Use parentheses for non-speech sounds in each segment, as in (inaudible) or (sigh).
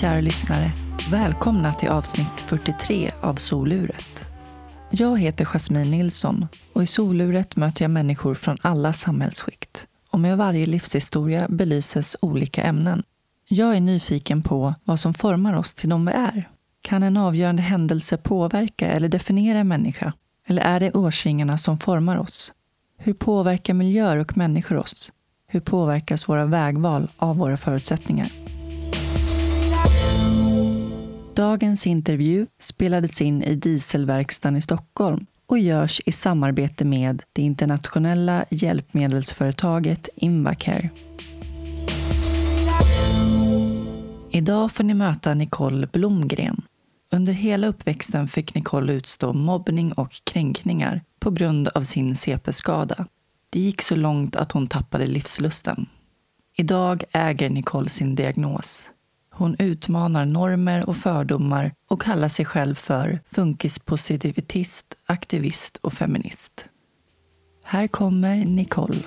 Kära lyssnare! Välkomna till avsnitt 43 av Soluret. Jag heter Jasmine Nilsson och i Soluret möter jag människor från alla samhällsskikt. Och med varje livshistoria belyses olika ämnen. Jag är nyfiken på vad som formar oss till de vi är. Kan en avgörande händelse påverka eller definiera en människa? Eller är det årsringarna som formar oss? Hur påverkar miljöer och människor oss? Hur påverkas våra vägval av våra förutsättningar? Dagens intervju spelades in i Dieselverkstan i Stockholm och görs i samarbete med det internationella hjälpmedelsföretaget Invacare. Idag får ni möta Nicole Blomgren. Under hela uppväxten fick Nicole utstå mobbning och kränkningar på grund av sin CP-skada. Det gick så långt att hon tappade livslusten. Idag äger Nicole sin diagnos. Hon utmanar normer och fördomar och kallar sig själv för funkispositivitist, aktivist och feminist. Här kommer Nicole.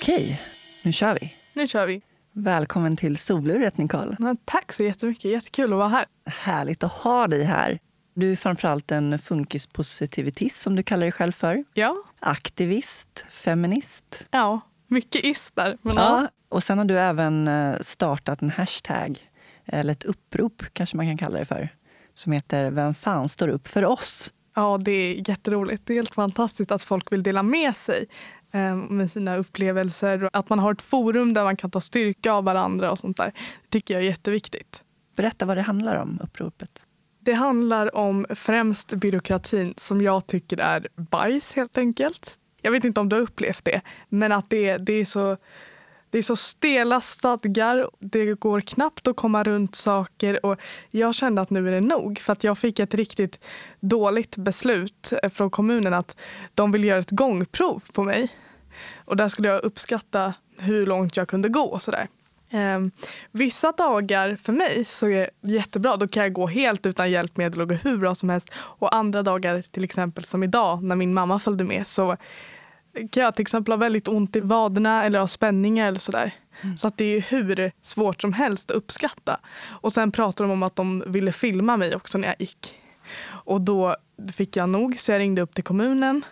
Okej, nu kör vi. Nu kör vi. Välkommen till Soluret, Nicole. Ja, tack så jättemycket. Jättekul att vara här. Härligt att ha dig här. Du är framförallt en funkispositivitist, som du kallar dig själv för. Ja. Aktivist, feminist. Ja, mycket is där. Men Ja, ja. och sen har du även eh, startat en hashtag, eller ett upprop kanske man kan kalla det för, som heter Vem fan står upp för oss? ja, det är jätteroligt. Det är helt fantastiskt att folk vill dela med sig eh, med sina upplevelser. Att man har ett forum där man kan ta styrka av varandra och sånt där. Det tycker jag är jätteviktigt. Berätta vad det handlar om, uppropet. Det handlar om främst byråkratin som jag tycker är bajs helt enkelt. Jag vet inte om du har upplevt det, men att det, det, är, så, det är så stela stadgar. Det går knappt att komma runt saker och jag kände att nu är det nog för att jag fick ett riktigt dåligt beslut från kommunen att de vill göra ett gångprov på mig. Och där skulle jag uppskatta hur långt jag kunde gå och sådär. Eh, vissa dagar för mig så är det jättebra. Då kan jag gå helt utan hjälpmedel och gå hur bra som helst. Och andra dagar, till exempel som idag när min mamma följde med, så kan jag till exempel ha väldigt ont i vaderna eller ha spänningar eller sådär. Så att det är hur svårt som helst att uppskatta. Och sen pratar de om att de ville filma mig också när jag gick. Och då fick jag nog så jag ringde upp till kommunen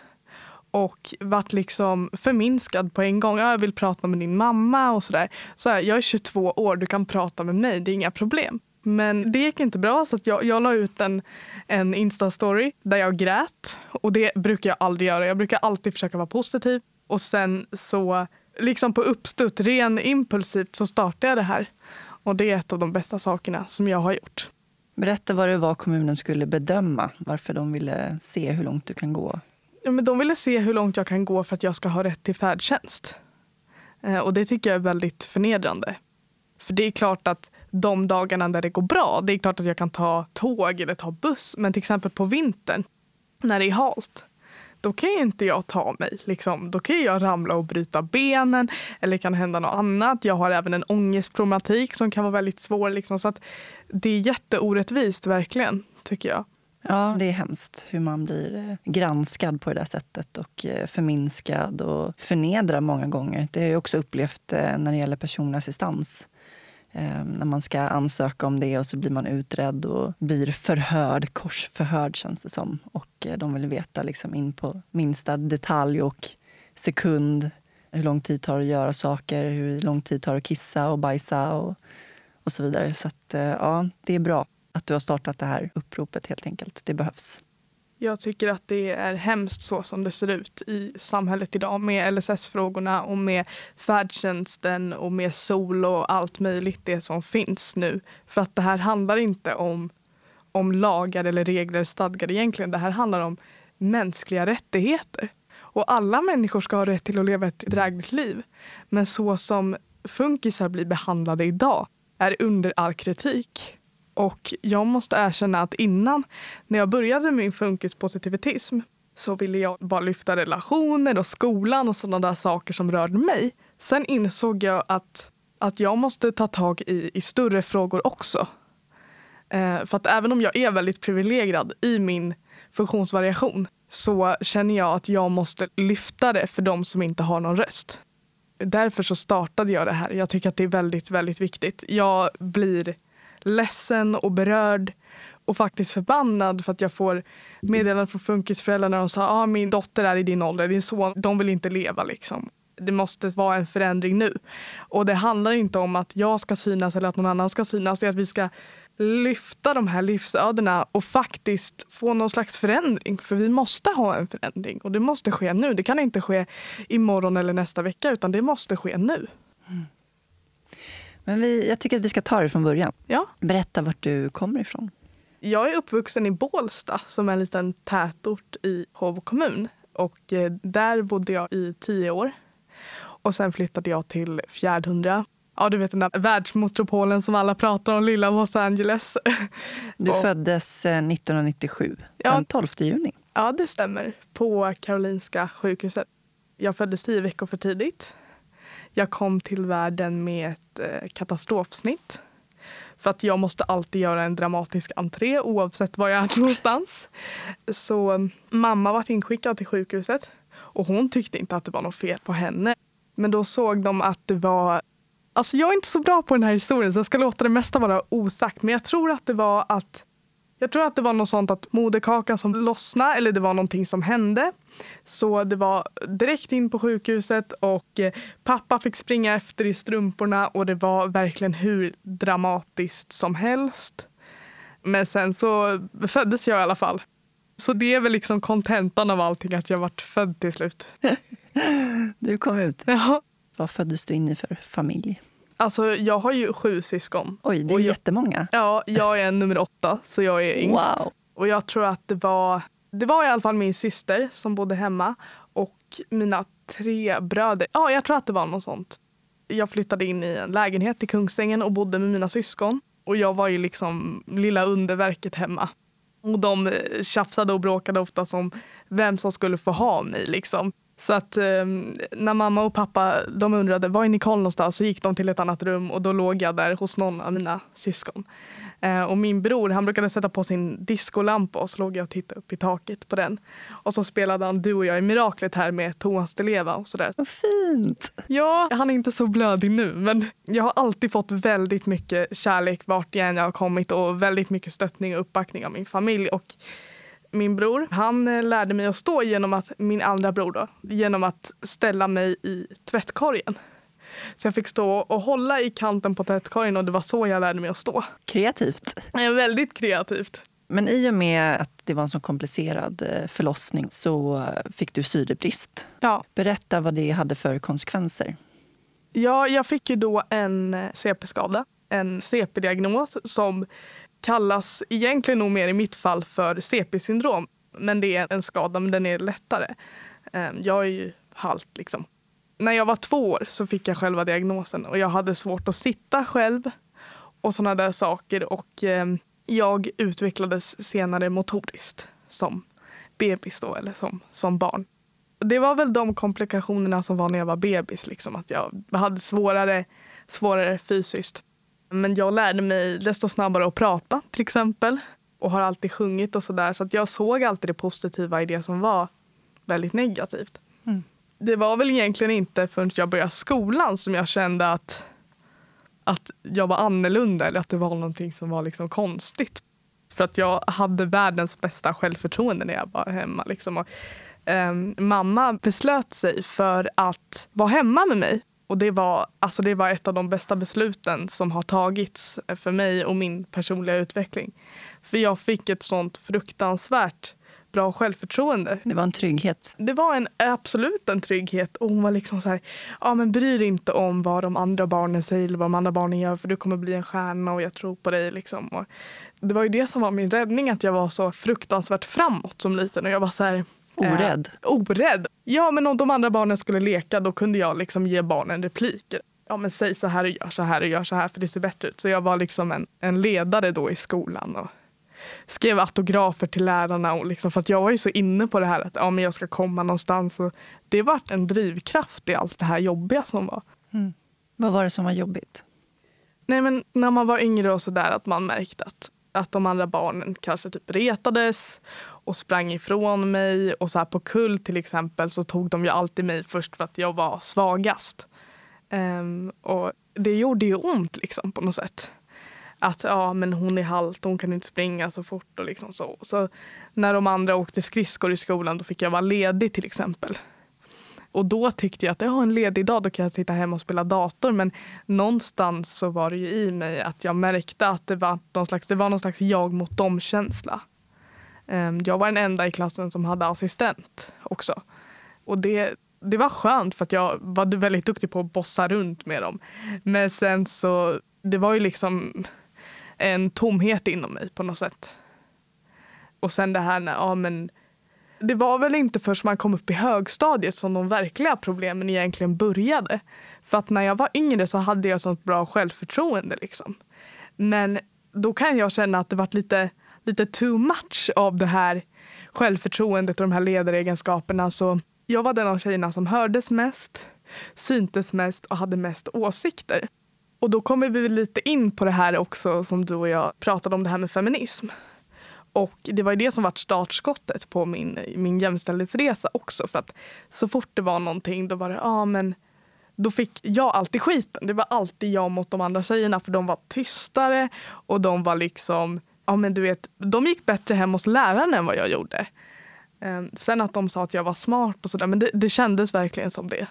och varit liksom förminskad på en gång. Jag vill prata med din mamma och sådär. Så här, jag är 22 år, du kan prata med mig, det är inga problem. Men det gick inte bra så att jag, jag la ut en, en Insta-story där jag grät. Och det brukar jag aldrig göra. Jag brukar alltid försöka vara positiv. Och sen så, liksom på uppstutt, ren impulsivt, så startade jag det här. Och det är ett av de bästa sakerna som jag har gjort. Berätta vad det var kommunen skulle bedöma, varför de ville se hur långt du kan gå. Ja, men de ville se hur långt jag kan gå för att jag ska ha rätt till färdtjänst. Eh, och det tycker jag är väldigt förnedrande. För det är klart att de dagarna där det går bra, det är klart att jag kan ta tåg eller ta buss. Men till exempel på vintern, när det är halt, då kan ju inte jag ta mig. Liksom. Då kan jag ramla och bryta benen eller kan hända något annat. Jag har även en ångestproblematik som kan vara väldigt svår. Liksom. Så att det är jätteorättvist, verkligen, tycker jag. Ja, det är hemskt hur man blir eh, granskad på det där sättet och eh, förminskad och förnedrad många gånger. Det har jag också upplevt eh, när det gäller personlig assistans. Ehm, när man ska ansöka om det och så blir man utredd och blir förhörd, korsförhörd känns det som. Och de vill veta liksom in på minsta detalj och sekund hur lång tid det tar att göra saker, hur lång tid det tar att kissa och bajsa och, och så vidare. Så att, ja, det är bra att du har startat det här uppropet helt enkelt. Det behövs. Jag tycker att det är hemskt så som det ser ut i samhället idag med LSS-frågorna och med färdtjänsten och med sol och allt möjligt det som finns nu. För att det här handlar inte om, om lagar eller regler stadgar egentligen. Det här handlar om mänskliga rättigheter. Och alla människor ska ha rätt till att leva ett drägligt liv. Men så som funkisar blir behandlade idag är under all kritik. Och jag måste erkänna att innan, när jag började min funkispositivitism, så ville jag bara lyfta relationer och skolan och sådana där saker som rörde mig. Sen insåg jag att, att jag måste ta tag i, i större frågor också. Eh, för att även om jag är väldigt privilegierad i min funktionsvariation så känner jag att jag måste lyfta det för de som inte har någon röst. Därför så startade jag det här. Jag tycker att det är väldigt, väldigt viktigt. Jag blir ledsen och berörd och faktiskt förbannad för att jag får meddelanden från funkisföräldrar när de sa ah, min dotter är i din ålder, din son, de vill inte leva. Liksom. Det måste vara en förändring nu. Och det handlar inte om att jag ska synas eller att någon annan ska synas. Det är att vi ska lyfta de här livsödena och faktiskt få någon slags förändring. För vi måste ha en förändring och det måste ske nu. Det kan inte ske imorgon eller nästa vecka utan det måste ske nu. Mm. Men vi, jag tycker att vi ska ta det från början. Ja. Berätta vart du kommer ifrån. Jag är uppvuxen i Bålsta som är en liten tätort i Hov kommun. Och eh, där bodde jag i tio år. Och sen flyttade jag till Fjärdhundra. Ja, du vet den där världsmetropolen som alla pratar om, lilla Los Angeles. Du och, föddes 1997, eh, ja, den 12 juni. Ja, det stämmer. På Karolinska sjukhuset. Jag föddes tio veckor för tidigt. Jag kom till världen med ett eh, katastrofsnitt. För att jag måste alltid göra en dramatisk entré oavsett var jag är (laughs) någonstans. Så mm, mamma var inskickad till sjukhuset och hon tyckte inte att det var något fel på henne. Men då såg de att det var Alltså jag är inte så bra på den här historien så jag ska låta det mesta vara osagt. Men jag tror att det var att jag tror att det var något sånt att moderkakan som lossnade eller det var någonting som hände. Så det var direkt in på sjukhuset och eh, pappa fick springa efter i strumporna och det var verkligen hur dramatiskt som helst. Men sen så föddes jag i alla fall. Så det är väl liksom kontentan av allting, att jag vart född till slut. (laughs) du kom ut. Ja. Vad föddes du in i för familj? Alltså jag har ju sju syskon. Oj, det är jag, jättemånga. Ja, jag är nummer åtta så jag är yngst. Wow. Och jag tror att det var, det var i alla fall min syster som bodde hemma och mina tre bröder. Ja, jag tror att det var något sånt. Jag flyttade in i en lägenhet i Kungsängen och bodde med mina syskon. Och jag var ju liksom lilla underverket hemma. Och de tjafsade och bråkade ofta om vem som skulle få ha mig. Liksom. Så att eh, när mamma och pappa de undrade var är Nicole någonstans så gick de till ett annat rum och då låg jag där hos någon av mina syskon. Eh, och min bror han brukade sätta på sin diskolampa och så låg jag och tittade upp i taket på den. Och så spelade han Du och jag i Miraklet här med Thomas Leva och sådär. Vad fint! Ja, han är inte så blödig nu men jag har alltid fått väldigt mycket kärlek vart jag än jag har kommit och väldigt mycket stöttning och uppbackning av min familj. Och min bror, han eh, lärde mig att stå genom att, min andra bror då, genom att ställa mig i tvättkorgen. Så jag fick stå och hålla i kanten på tvättkorgen och det var så jag lärde mig att stå. Kreativt. Ja, väldigt kreativt. Men i och med att det var en så komplicerad eh, förlossning så fick du syrebrist. Ja. Berätta vad det hade för konsekvenser. Ja, jag fick ju då en eh, CP-skada, en CP-diagnos som kallas egentligen nog mer i mitt fall för CP-syndrom. Men det är en skada, men den är lättare. Ehm, jag är ju halt liksom. När jag var två år så fick jag själva diagnosen och jag hade svårt att sitta själv och sådana där saker. Och ehm, jag utvecklades senare motoriskt som bebis då, eller som, som barn. Det var väl de komplikationerna som var när jag var bebis, liksom, att jag hade svårare, svårare fysiskt. Men jag lärde mig desto snabbare att prata till exempel. Och har alltid sjungit och sådär. Så att jag såg alltid det positiva i det som var väldigt negativt. Mm. Det var väl egentligen inte förrän jag började skolan som jag kände att, att jag var annorlunda eller att det var någonting som var liksom konstigt. För att jag hade världens bästa självförtroende när jag var hemma. Liksom. Och, eh, mamma beslöt sig för att vara hemma med mig och det var, alltså det var ett av de bästa besluten som har tagits för mig och min personliga utveckling. För jag fick ett sånt fruktansvärt bra självförtroende. Det var en trygghet? Det var en, absolut en trygghet. Och hon var liksom så här, ja men bry dig inte om vad de andra barnen säger eller vad de andra barnen gör för du kommer bli en stjärna och jag tror på dig. Liksom. Och det var ju det som var min räddning, att jag var så fruktansvärt framåt som liten. Och jag var så här, Orädd? Eh, orädd. Ja, men om de andra barnen skulle leka då kunde jag liksom ge barnen repliker. Ja, men säg så här och gör så här och gör så här för det ser bättre ut. Så jag var liksom en, en ledare då i skolan. Och skrev autografer till lärarna. Och liksom, för att jag var ju så inne på det här att ja, men jag ska komma någonstans. Och det var en drivkraft i allt det här jobbiga som var. Mm. Vad var det som var jobbigt? Nej, men när man var yngre och sådär att man märkte att, att de andra barnen kanske typ retades och sprang ifrån mig. Och så här på kull till exempel så tog de ju alltid mig först för att jag var svagast. Um, och det gjorde ju ont liksom på något sätt. Att ja, men hon är halt, hon kan inte springa så fort och liksom så. Så när de andra åkte skridskor i skolan då fick jag vara ledig till exempel. Och då tyckte jag att jag har en ledig dag, då kan jag sitta hemma och spela dator. Men någonstans så var det ju i mig att jag märkte att det var någon slags, det var någon slags jag mot dem-känsla. Ehm, jag var den enda i klassen som hade assistent också. Och det, det var skönt för att jag var väldigt duktig på att bossa runt med dem. Men sen så, det var ju liksom en tomhet inom mig på något sätt. Och sen det här när, ja men det var väl inte först man kom upp i högstadiet som de verkliga problemen egentligen började. För att när jag var yngre så hade jag sånt bra självförtroende. Liksom. Men då kan jag känna att det varit lite, lite too much av det här självförtroendet och de här ledaregenskaperna. Så jag var den av tjejerna som hördes mest, syntes mest och hade mest åsikter. Och då kommer vi lite in på det här också som du och jag pratade om, det här med feminism. Och det var det som var startskottet på min, min jämställdhetsresa också. För att så fort det var någonting då var det, ja ah, men då fick jag alltid skiten. Det var alltid jag mot de andra tjejerna för de var tystare och de var liksom, ja men du vet, de gick bättre hem hos läraren än vad jag gjorde. Um, sen att de sa att jag var smart och sådär, men det, det kändes verkligen som det.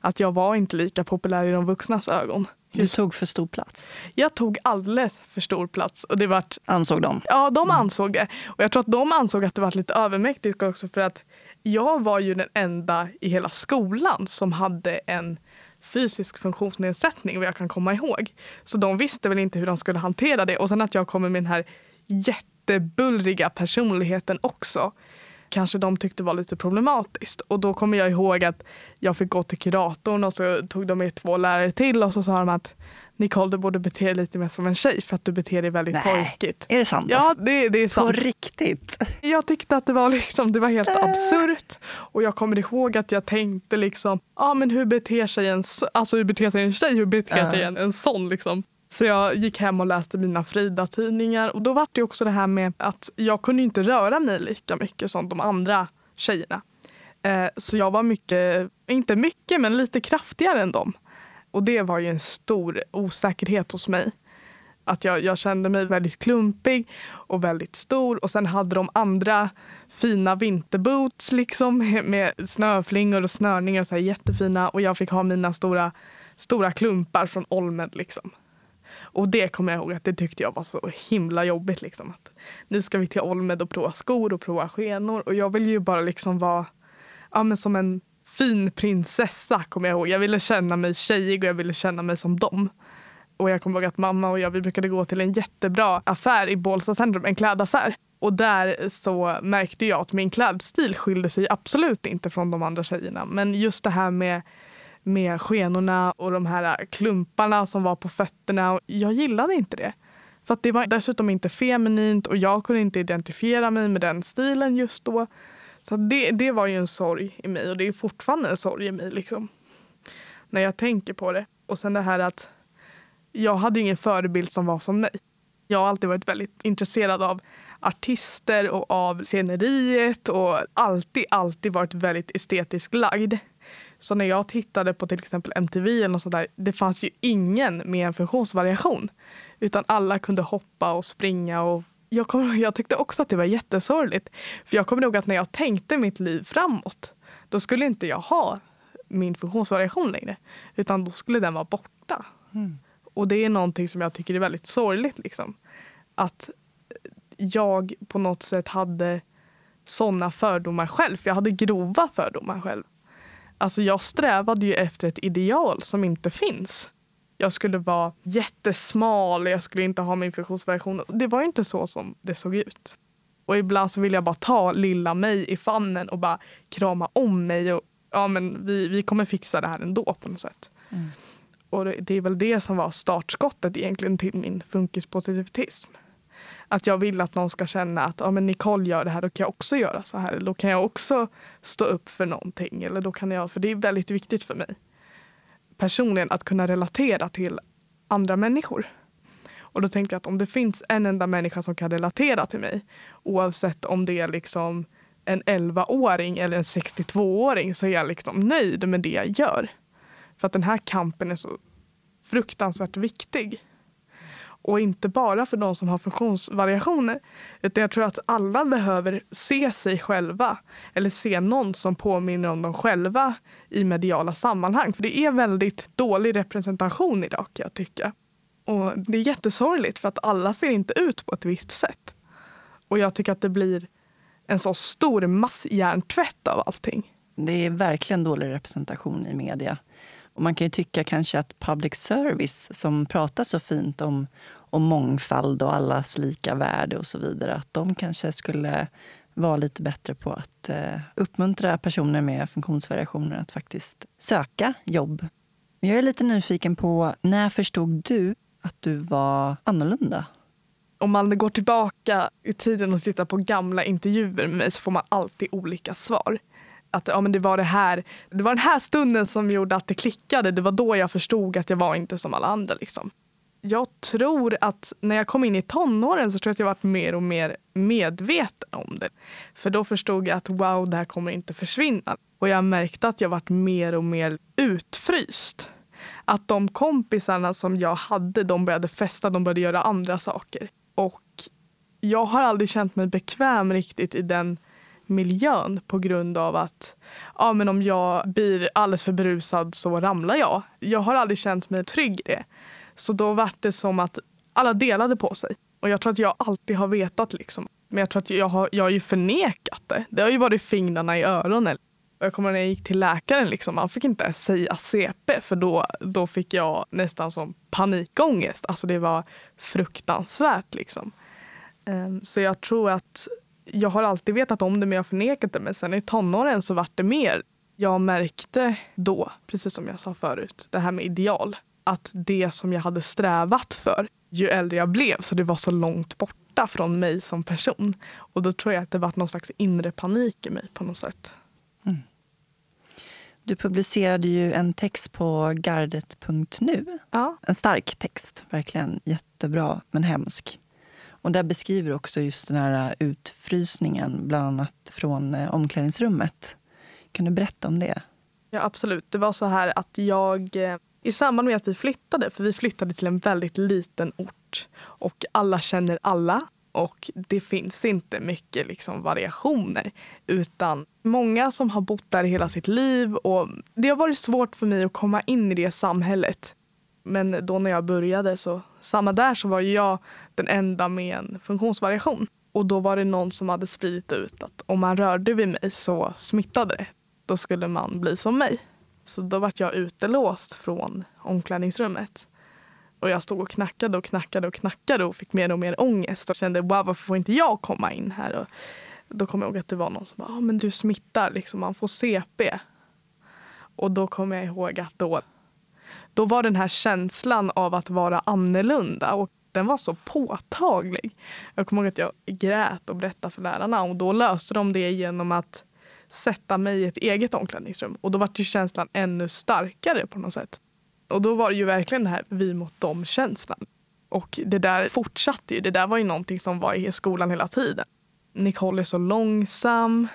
Att jag var inte lika populär i de vuxnas ögon. Du tog för stor plats. Jag tog alldeles för stor plats. Och det vart, ansåg de? Ja, de ansåg det. Och jag tror att de ansåg att det var lite övermäktigt också för att jag var ju den enda i hela skolan som hade en fysisk funktionsnedsättning vad jag kan komma ihåg. Så de visste väl inte hur de skulle hantera det. Och sen att jag kommer med den här jättebullriga personligheten också kanske de tyckte var lite problematiskt. Och då kommer jag ihåg att jag fick gå till kuratorn och så tog de med två lärare till och så sa de att Nicole, du borde bete dig lite mer som en tjej för att du beter dig väldigt Nej, pojkigt. Är det sant? Ja, alltså? det, det är sant. På riktigt? Jag tyckte att det var, liksom, det var helt äh. absurt. Och jag kommer ihåg att jag tänkte liksom, ja ah, men hur beter sig en, alltså, hur beter sig en tjej, hur beter sig äh. en, en sån liksom? Så jag gick hem och läste mina Frida-tidningar och då var det också det här med att jag kunde inte röra mig lika mycket som de andra tjejerna. Eh, så jag var mycket, inte mycket, men lite kraftigare än dem. Och det var ju en stor osäkerhet hos mig. Att jag, jag kände mig väldigt klumpig och väldigt stor. Och sen hade de andra fina vinterboots liksom med snöflingor och snörningar. Så här jättefina. Och jag fick ha mina stora, stora klumpar från Olmed. Liksom. Och det kommer jag ihåg att det tyckte jag var så himla jobbigt. Liksom. Att nu ska vi till Olmed och prova skor och prova skenor. Och jag vill ju bara liksom vara ja, men som en fin prinsessa. kommer Jag ihåg. Jag ville känna mig tjejig och jag ville känna mig som dem. Och jag kommer ihåg att mamma och jag vi brukade gå till en jättebra affär i Bålsta centrum, en klädaffär. Och där så märkte jag att min klädstil skilde sig absolut inte från de andra tjejerna. Men just det här med med skenorna och de här klumparna som var på fötterna. Jag gillade inte det. För att det var dessutom inte feminint och jag kunde inte identifiera mig med den stilen just då. Så det, det var ju en sorg i mig och det är fortfarande en sorg i mig. Liksom. När jag tänker på det. Och sen det här att jag hade ingen förebild som var som mig. Jag har alltid varit väldigt intresserad av artister och av sceneriet och alltid, alltid varit väldigt estetiskt lagd. Så när jag tittade på till exempel MTV eller något sånt där, det fanns ju ingen med en funktionsvariation. Utan alla kunde hoppa och springa och jag, kom, jag tyckte också att det var jättesorgligt. För jag kommer ihåg att när jag tänkte mitt liv framåt, då skulle inte jag ha min funktionsvariation längre. Utan då skulle den vara borta. Mm. Och det är någonting som jag tycker är väldigt sorgligt. Liksom. Att jag på något sätt hade sådana fördomar själv. För jag hade grova fördomar själv. Alltså jag strävade ju efter ett ideal som inte finns. Jag skulle vara jättesmal, jag skulle inte ha min funktionsvariation. Det var inte så som det såg ut. Och ibland så vill jag bara ta lilla mig i famnen och bara krama om mig. Och, ja, men vi, vi kommer fixa det här ändå på något sätt. Mm. Och det är väl det som var startskottet egentligen till min funkispositivism att jag vill att någon ska känna att ja, men Nicole gör det här, då kan jag också göra så här. Då kan jag också stå upp för någonting. Eller då kan jag, för det är väldigt viktigt för mig personligen att kunna relatera till andra människor. Och då tänker jag att om det finns en enda människa som kan relatera till mig oavsett om det är liksom en 11-åring eller en 62-åring så är jag liksom nöjd med det jag gör. För att den här kampen är så fruktansvärt viktig. Och inte bara för de som har funktionsvariationer. Utan jag tror att alla behöver se sig själva eller se någon som påminner om dem själva i mediala sammanhang. För det är väldigt dålig representation idag kan jag tycka. Och det är jättesorgligt för att alla ser inte ut på ett visst sätt. Och jag tycker att det blir en så stor masshjärntvätt av allting. Det är verkligen dålig representation i media. Och man kan ju tycka kanske att public service som pratar så fint om, om mångfald och allas lika värde och så vidare, att de kanske skulle vara lite bättre på att eh, uppmuntra personer med funktionsvariationer att faktiskt söka jobb. Jag är lite nyfiken på, när förstod du att du var annorlunda? Om man går tillbaka i tiden och tittar på gamla intervjuer med mig så får man alltid olika svar att ja, men det, var det, här, det var den här stunden som gjorde att det klickade. Det var då jag förstod att jag var inte som alla andra. Liksom. Jag tror att när jag kom in i tonåren så tror jag att jag varit mer och mer medveten om det. För då förstod jag att wow, det här kommer inte försvinna. Och jag märkte att jag varit mer och mer utfryst. Att de kompisarna som jag hade, de började festa, de började göra andra saker. Och jag har aldrig känt mig bekväm riktigt i den miljön på grund av att ja, men om jag blir alldeles för berusad så ramlar jag. Jag har aldrig känt mig trygg i det. Så då var det som att alla delade på sig. Och jag tror att jag alltid har vetat liksom. Men jag tror att jag har, jag har ju förnekat det. Det har ju varit fingrarna i öronen. Jag kommer när jag gick till läkaren, liksom, han fick inte ens säga CP för då, då fick jag nästan som panikångest. Alltså det var fruktansvärt. Liksom. Um, så jag tror att jag har alltid vetat om det men jag har förnekat det. Men sen i tonåren så vart det mer. Jag märkte då, precis som jag sa förut, det här med ideal. Att det som jag hade strävat för ju äldre jag blev, så det var så långt borta från mig som person. Och då tror jag att det var någon slags inre panik i mig på något sätt. Mm. Du publicerade ju en text på gardet.nu. Ja. En stark text, verkligen jättebra men hemsk. Och där beskriver du också just den här äh, utfrysningen, bland annat från äh, omklädningsrummet. Kan du berätta om det? Ja, absolut. Det var så här att jag eh, i samband med att vi flyttade, för vi flyttade till en väldigt liten ort och alla känner alla och det finns inte mycket liksom variationer utan många som har bott där hela sitt liv och det har varit svårt för mig att komma in i det samhället. Men då när jag började så samma där så var jag den enda med en funktionsvariation. Och då var det någon som hade spridit ut att om man rörde vid mig så smittade det. Då skulle man bli som mig. Så då vart jag utelåst från omklädningsrummet. Och jag stod och knackade och knackade och knackade och fick mer och mer ångest och kände wow, varför får inte jag komma in här? Och då kom jag ihåg att det var någon som bara, ah, men du smittar, liksom, man får CP. Och då kom jag ihåg att då då var den här känslan av att vara annorlunda och den var så påtaglig. Jag kommer ihåg att jag grät och berättade för lärarna och då löste de det genom att sätta mig i ett eget omklädningsrum. Och då var ju känslan ännu starkare på något sätt. Och då var det ju verkligen det här vi mot dem-känslan. Och det där fortsatte ju. Det där var ju någonting som var i skolan hela tiden. Nicole är så långsam.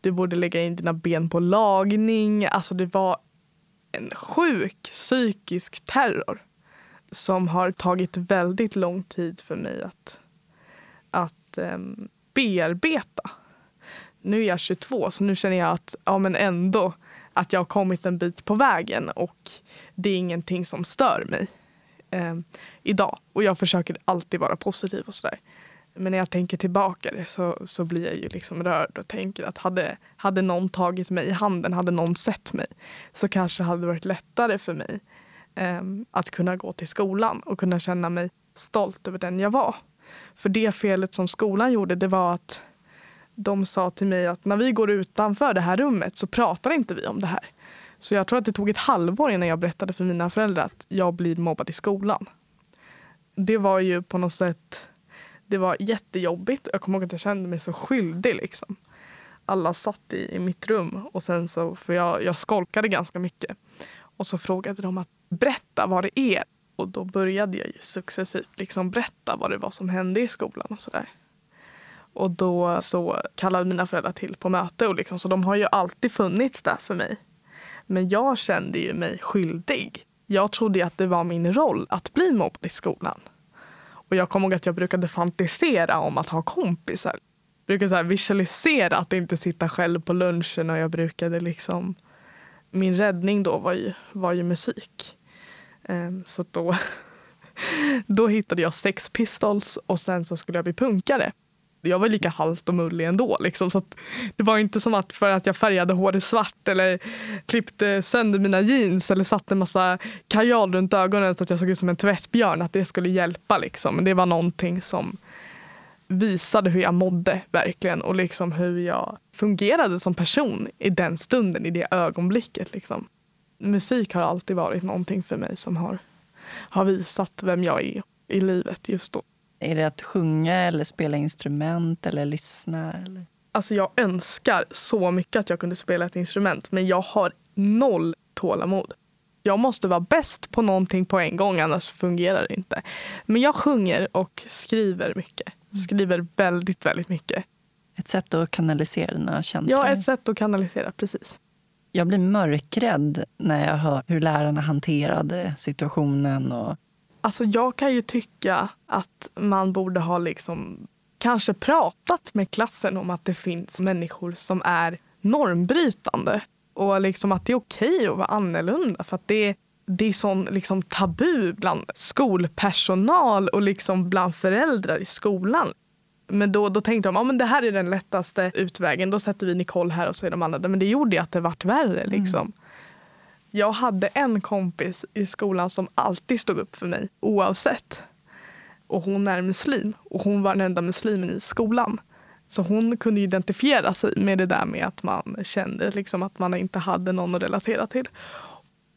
Du borde lägga in dina ben på lagning. Alltså det var en sjuk psykisk terror som har tagit väldigt lång tid för mig att, att um, bearbeta. Nu är jag 22 så nu känner jag att ja, men ändå att jag har kommit en bit på vägen och det är ingenting som stör mig eh, idag. Och jag försöker alltid vara positiv och sådär. Men när jag tänker tillbaka det så, så blir jag ju liksom rörd och tänker att hade, hade någon tagit mig i handen, hade någon sett mig så kanske det hade varit lättare för mig eh, att kunna gå till skolan och kunna känna mig stolt över den jag var. För det felet som skolan gjorde det var att de sa till mig att när vi går utanför det här rummet så pratar inte vi om det här. Så jag tror att det tog ett halvår innan jag berättade för mina föräldrar att jag blir mobbad i skolan. Det var ju på något sätt det var jättejobbigt. Jag kommer ihåg att jag kände mig så skyldig. Liksom. Alla satt i, i mitt rum och sen så, för jag, jag skolkade ganska mycket. Och så frågade de att berätta vad det är. Och då började jag ju successivt liksom berätta vad det var som hände i skolan och sådär. Och då så kallade mina föräldrar till på möte och liksom, så de har ju alltid funnits där för mig. Men jag kände ju mig skyldig. Jag trodde att det var min roll att bli mobbad i skolan. Och jag kommer ihåg att jag brukade fantisera om att ha kompisar. Jag brukade så visualisera att inte sitta själv på lunchen och jag brukade liksom... Min räddning då var ju, var ju musik. Ehm, så då, (laughs) då hittade jag Sex Pistols och sen så skulle jag bli punkare jag var lika halt och mullig ändå. Liksom, så det var inte som att för att jag färgade håret svart eller klippte sönder mina jeans eller satte en massa kajal runt ögonen så att jag såg ut som en tvättbjörn, att det skulle hjälpa. Liksom. Men det var någonting som visade hur jag mådde verkligen och liksom hur jag fungerade som person i den stunden, i det ögonblicket. Liksom. Musik har alltid varit någonting för mig som har, har visat vem jag är i livet just då. Är det att sjunga eller spela instrument eller lyssna? Eller? Alltså jag önskar så mycket att jag kunde spela ett instrument men jag har noll tålamod. Jag måste vara bäst på någonting på en gång annars fungerar det inte. Men jag sjunger och skriver mycket. Mm. Skriver väldigt, väldigt mycket. Ett sätt att kanalisera dina känslor? Ja, ett sätt att kanalisera, precis. Jag blir mörkrädd när jag hör hur lärarna hanterade situationen och Alltså jag kan ju tycka att man borde ha liksom kanske pratat med klassen om att det finns människor som är normbrytande. Och liksom att det är okej att vara annorlunda. För att det, det är sån liksom tabu bland skolpersonal och liksom bland föräldrar i skolan. Men då, då tänkte de att ja, det här är den lättaste utvägen. Då sätter vi Nicole här och så är de andra. Men det gjorde ju att det vart värre. Liksom. Mm. Jag hade en kompis i skolan som alltid stod upp för mig oavsett. Och hon är muslim och hon var den enda muslimen i skolan. Så hon kunde identifiera sig med det där med att man kände liksom att man inte hade någon att relatera till.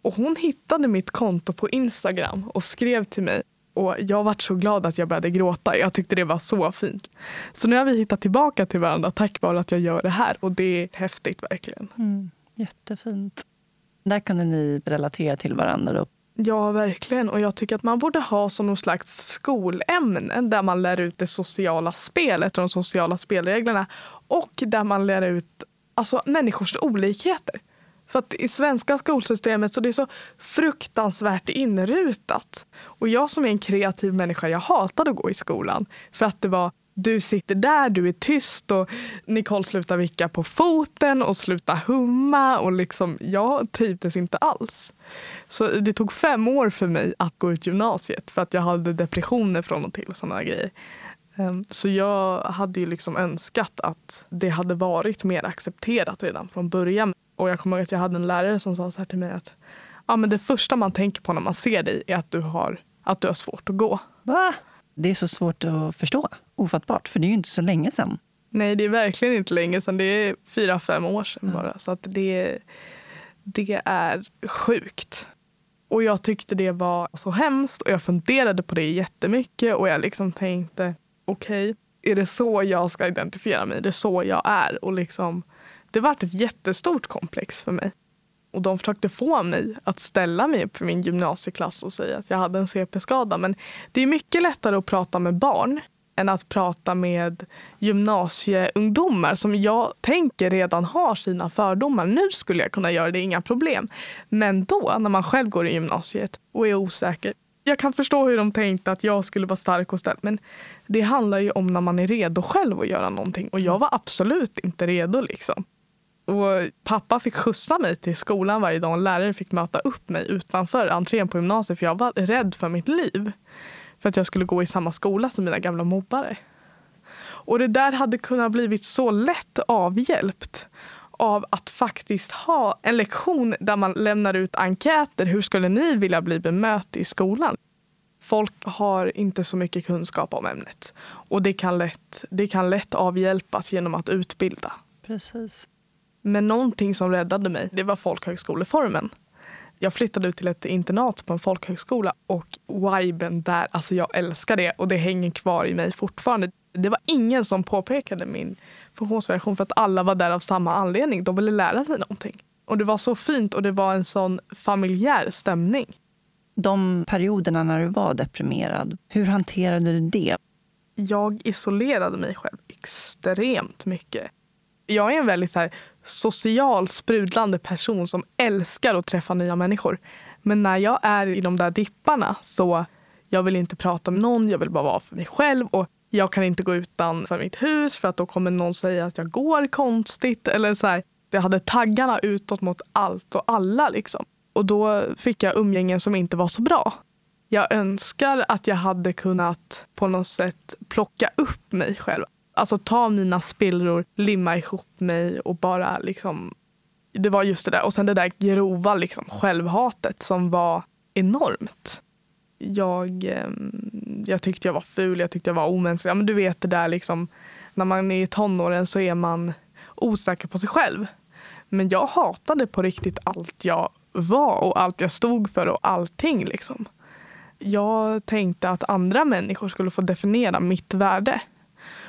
Och hon hittade mitt konto på Instagram och skrev till mig. Och Jag var så glad att jag började gråta. Jag tyckte det var så fint. Så nu har vi hittat tillbaka till varandra tack vare att jag gör det här. Och det är häftigt verkligen. Mm, jättefint. Där kunde ni relatera till varandra? Då. Ja, verkligen. Och jag tycker att man borde ha som någon slags skolämne där man lär ut det sociala spelet och de sociala spelreglerna. Och där man lär ut alltså, människors olikheter. För att i svenska skolsystemet så det är så fruktansvärt inrutat. Och jag som är en kreativ människa, jag hatade att gå i skolan. För att det var du sitter där, du är tyst och Nicole slutar vicka på foten och slutar humma. Och liksom, jag trivdes inte alls. Så det tog fem år för mig att gå ut gymnasiet för att jag hade depressioner från och till. och såna grejer. Ehm, så jag hade ju liksom önskat att det hade varit mer accepterat redan från början. Och jag kommer ihåg att jag hade en lärare som sa så här till mig att ja, men det första man tänker på när man ser dig är att du har, att du har svårt att gå. Va? Det är så svårt att förstå. Ofattbart, för det är ju inte så länge sedan. Nej, det är verkligen inte länge sedan. Det är fyra, fem år sedan bara. Så att det, det är sjukt. Och jag tyckte det var så hemskt och jag funderade på det jättemycket och jag liksom tänkte okej, okay, är det så jag ska identifiera mig? Det är så jag är? Och liksom, det var ett jättestort komplex för mig. Och de försökte få mig att ställa mig upp för min gymnasieklass och säga att jag hade en CP-skada. Men det är mycket lättare att prata med barn än att prata med gymnasieungdomar som jag tänker redan har sina fördomar. Nu skulle jag kunna göra det, inga problem. Men då, när man själv går i gymnasiet och är osäker. Jag kan förstå hur de tänkte att jag skulle vara stark och ställd. Men det handlar ju om när man är redo själv att göra någonting. Och jag var absolut inte redo. liksom. Och pappa fick skjutsa mig till skolan varje dag och lärare fick möta upp mig utanför entrén på gymnasiet för jag var rädd för mitt liv. För att jag skulle gå i samma skola som mina gamla mobbare. Och det där hade kunnat blivit så lätt avhjälpt av att faktiskt ha en lektion där man lämnar ut enkäter. Hur skulle ni vilja bli bemött i skolan? Folk har inte så mycket kunskap om ämnet och det kan lätt, det kan lätt avhjälpas genom att utbilda. Precis. Men någonting som räddade mig, det var folkhögskoleformen. Jag flyttade ut till ett internat på en folkhögskola och viben där, alltså jag älskar det och det hänger kvar i mig fortfarande. Det var ingen som påpekade min funktionsvariation för att alla var där av samma anledning. De ville lära sig någonting. Och det var så fint och det var en sån familjär stämning. De perioderna när du var deprimerad, hur hanterade du det? Jag isolerade mig själv extremt mycket Jag är en väldigt så här, social, sprudlande person som älskar att träffa nya människor. Men när jag är i de där dipparna så jag vill inte prata med någon, jag vill bara vara för mig själv. Och jag kan inte gå utanför mitt hus för att då kommer någon säga att jag går konstigt. Eller så här, jag hade taggarna utåt mot allt och alla. Liksom. Och då fick jag umgängen som inte var så bra. Jag önskar att jag hade kunnat på något sätt plocka upp mig själv. Alltså ta mina spillror, limma ihop mig och bara liksom... Det var just det där. Och sen det där grova liksom, självhatet som var enormt. Jag, ehm, jag tyckte jag var ful, jag tyckte jag var omänsklig. Ja, men du vet det där liksom, när man är i tonåren så är man osäker på sig själv. Men jag hatade på riktigt allt jag var och allt jag stod för och allting. Liksom. Jag tänkte att andra människor skulle få definiera mitt värde.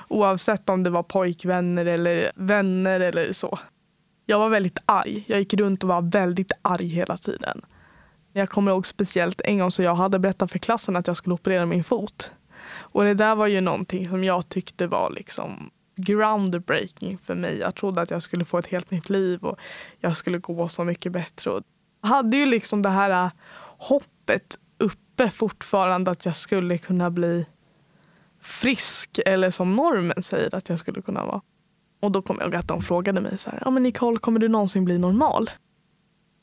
Oavsett om det var pojkvänner eller vänner eller så. Jag var väldigt arg. Jag gick runt och var väldigt arg hela tiden. Jag kommer ihåg speciellt en gång så jag hade berättat för klassen att jag skulle operera min fot. Och det där var ju någonting som jag tyckte var liksom groundbreaking för mig. Jag trodde att jag skulle få ett helt nytt liv och jag skulle gå så mycket bättre. Jag hade ju liksom det här äh, hoppet uppe fortfarande att jag skulle kunna bli frisk eller som normen säger att jag skulle kunna vara. Och då kom jag ihåg att de frågade mig så här, ja men Nicole kommer du någonsin bli normal?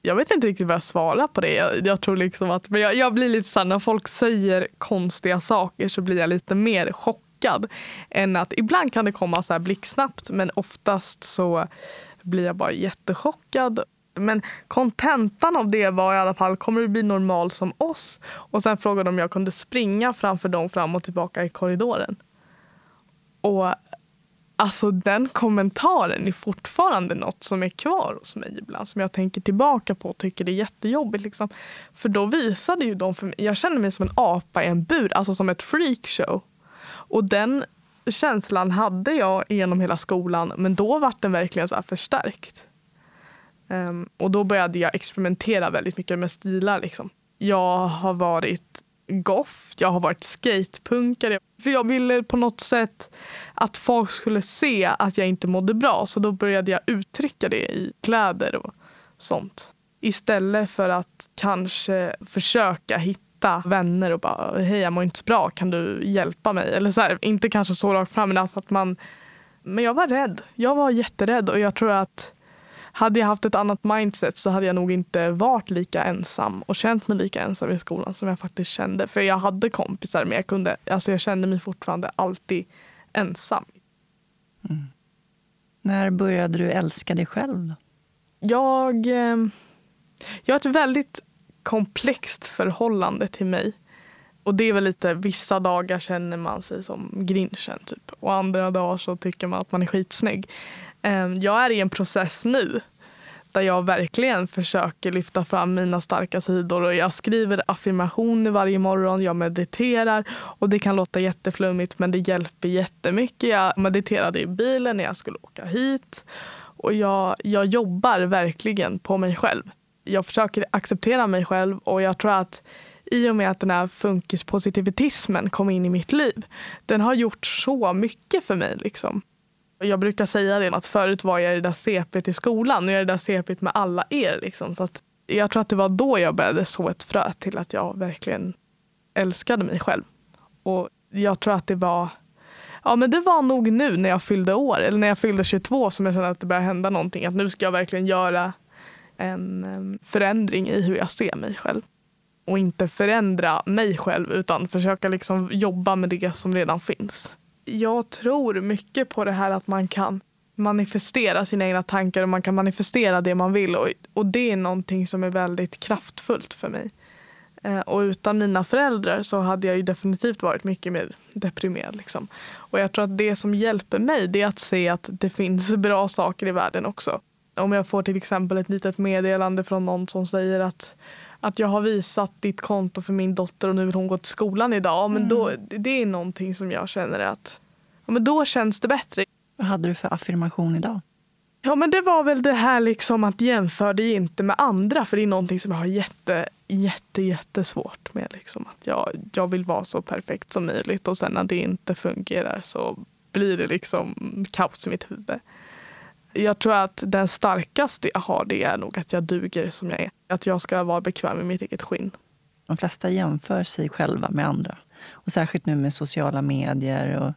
Jag vet inte riktigt vad jag svarar på det. Jag, jag tror liksom att, men jag, jag blir lite så här, när folk säger konstiga saker så blir jag lite mer chockad. Än att ibland kan det komma så här blixtsnabbt men oftast så blir jag bara jättechockad. Men kontentan av det var i alla fall, kommer du bli normal som oss? Och sen frågade de om jag kunde springa framför dem fram och tillbaka i korridoren. Och Alltså den kommentaren är fortfarande något som är kvar hos mig ibland. Som jag tänker tillbaka på och tycker det är jättejobbigt. Liksom. För då visade ju de för mig, jag kände mig som en apa i en bur, alltså som ett freakshow. Och den känslan hade jag genom hela skolan men då var den verkligen så förstärkt. Um, och då började jag experimentera väldigt mycket med stilar. Liksom. Jag har varit goff, jag har varit skatepunkare. För jag ville på något sätt att folk skulle se att jag inte mådde bra. Så då började jag uttrycka det i kläder och sånt. Istället för att kanske försöka hitta vänner och bara hej jag mår inte så bra, kan du hjälpa mig? Eller så här, inte kanske så rakt fram men alltså att man men jag var rädd. Jag var jätterädd och jag tror att hade jag haft ett annat mindset så hade jag nog inte varit lika ensam och känt mig lika ensam i skolan som jag faktiskt kände. För jag hade kompisar men jag, kunde, alltså jag kände mig fortfarande alltid ensam. Mm. När började du älska dig själv? Jag, eh, jag har ett väldigt komplext förhållande till mig. Och det är väl lite, vissa dagar känner man sig som grinchen typ. Och andra dagar så tycker man att man är skitsnygg. Ehm, jag är i en process nu där jag verkligen försöker lyfta fram mina starka sidor. Och jag skriver affirmationer varje morgon, jag mediterar och det kan låta jätteflummigt men det hjälper jättemycket. Jag mediterade i bilen när jag skulle åka hit och jag, jag jobbar verkligen på mig själv. Jag försöker acceptera mig själv och jag tror att i och med att den här funkispositivitismen kom in i mitt liv, den har gjort så mycket för mig. Liksom. Jag brukar säga det att förut var jag det där cp't i skolan och jag i det där CP med alla er. Liksom. Så att jag tror att det var då jag började så ett frö till att jag verkligen älskade mig själv. Och jag tror att det var Ja men det var nog nu när jag fyllde år, eller när jag fyllde 22 som jag kände att det började hända någonting. Att nu ska jag verkligen göra en förändring i hur jag ser mig själv. Och inte förändra mig själv utan försöka liksom jobba med det som redan finns jag tror mycket på det här att man kan manifestera sina egna tankar och man kan manifestera det man vill. Och, och det är någonting som är väldigt kraftfullt för mig. Eh, och utan mina föräldrar så hade jag ju definitivt varit mycket mer deprimerad. Liksom. Och jag tror att det som hjälper mig det är att se att det finns (laughs) bra saker i världen också. Om jag får till exempel ett litet meddelande från någon som säger att att jag har visat ditt konto för min dotter och nu vill hon gå till skolan idag. Men då, mm. det är någonting som jag känner att ja, men då känns det bättre. Vad hade du för affirmation idag? Ja men det var väl det här liksom att jämföra dig inte med andra för det är någonting som jag har jätte, jätte, jättesvårt med. Liksom. Att jag, jag vill vara så perfekt som möjligt och sen när det inte fungerar så blir det liksom kaos i mitt huvud. Jag tror att den starkaste jag har det är nog att jag duger som jag är. Att jag ska vara bekväm i mitt eget skinn. De flesta jämför sig själva med andra. Och Särskilt nu med sociala medier och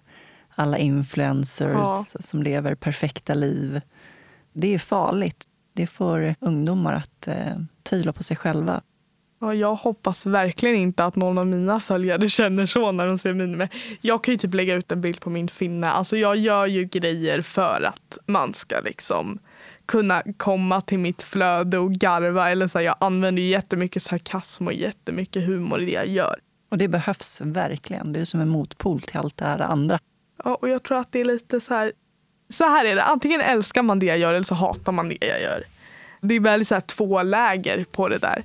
alla influencers ja. som lever perfekta liv. Det är farligt. Det får ungdomar att eh, tvivla på sig själva. Ja, jag hoppas verkligen inte att någon av mina följare (laughs) känner så när de ser min. jag kan ju typ lägga ut en bild på min finne. Alltså jag gör ju grejer för att man ska liksom kunna komma till mitt flöde och garva. Eller så här, jag använder ju jättemycket sarkasm och jättemycket humor i det jag gör. Och det behövs verkligen. Det är som en motpol till allt det här andra. Ja, och jag tror att det är lite så här. Så här är det, antingen älskar man det jag gör eller så hatar man det jag gör. Det är väldigt så här två läger på det där.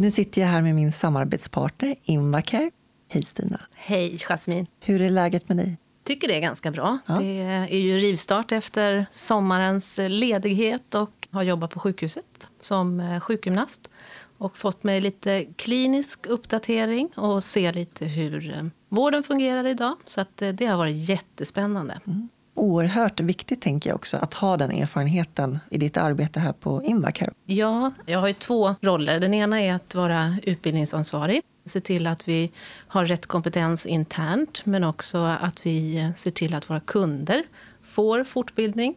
Nu sitter jag här med min samarbetspartner Invacare. Hej Stina! Hej Jasmin! Hur är läget med dig? tycker det är ganska bra. Ja. Det är ju rivstart efter sommarens ledighet och har jobbat på sjukhuset som eh, sjukgymnast och fått mig lite klinisk uppdatering och se lite hur eh, vården fungerar idag. Så att eh, det har varit jättespännande. Mm oerhört viktigt tänker jag också att ha den erfarenheten i ditt arbete här på Invacare. Ja, jag har ju två roller. Den ena är att vara utbildningsansvarig. Se till att vi har rätt kompetens internt men också att vi ser till att våra kunder får fortbildning.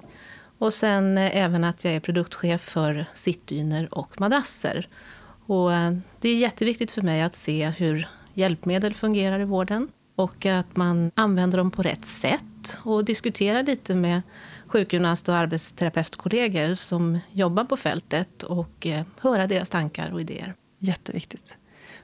Och sen eh, även att jag är produktchef för sittdyner och madrasser. Och eh, det är jätteviktigt för mig att se hur hjälpmedel fungerar i vården och att man använder dem på rätt sätt och diskuterar lite med sjukgymnast och arbetsterapeutkollegor som jobbar på fältet och eh, höra deras tankar och idéer. Jätteviktigt.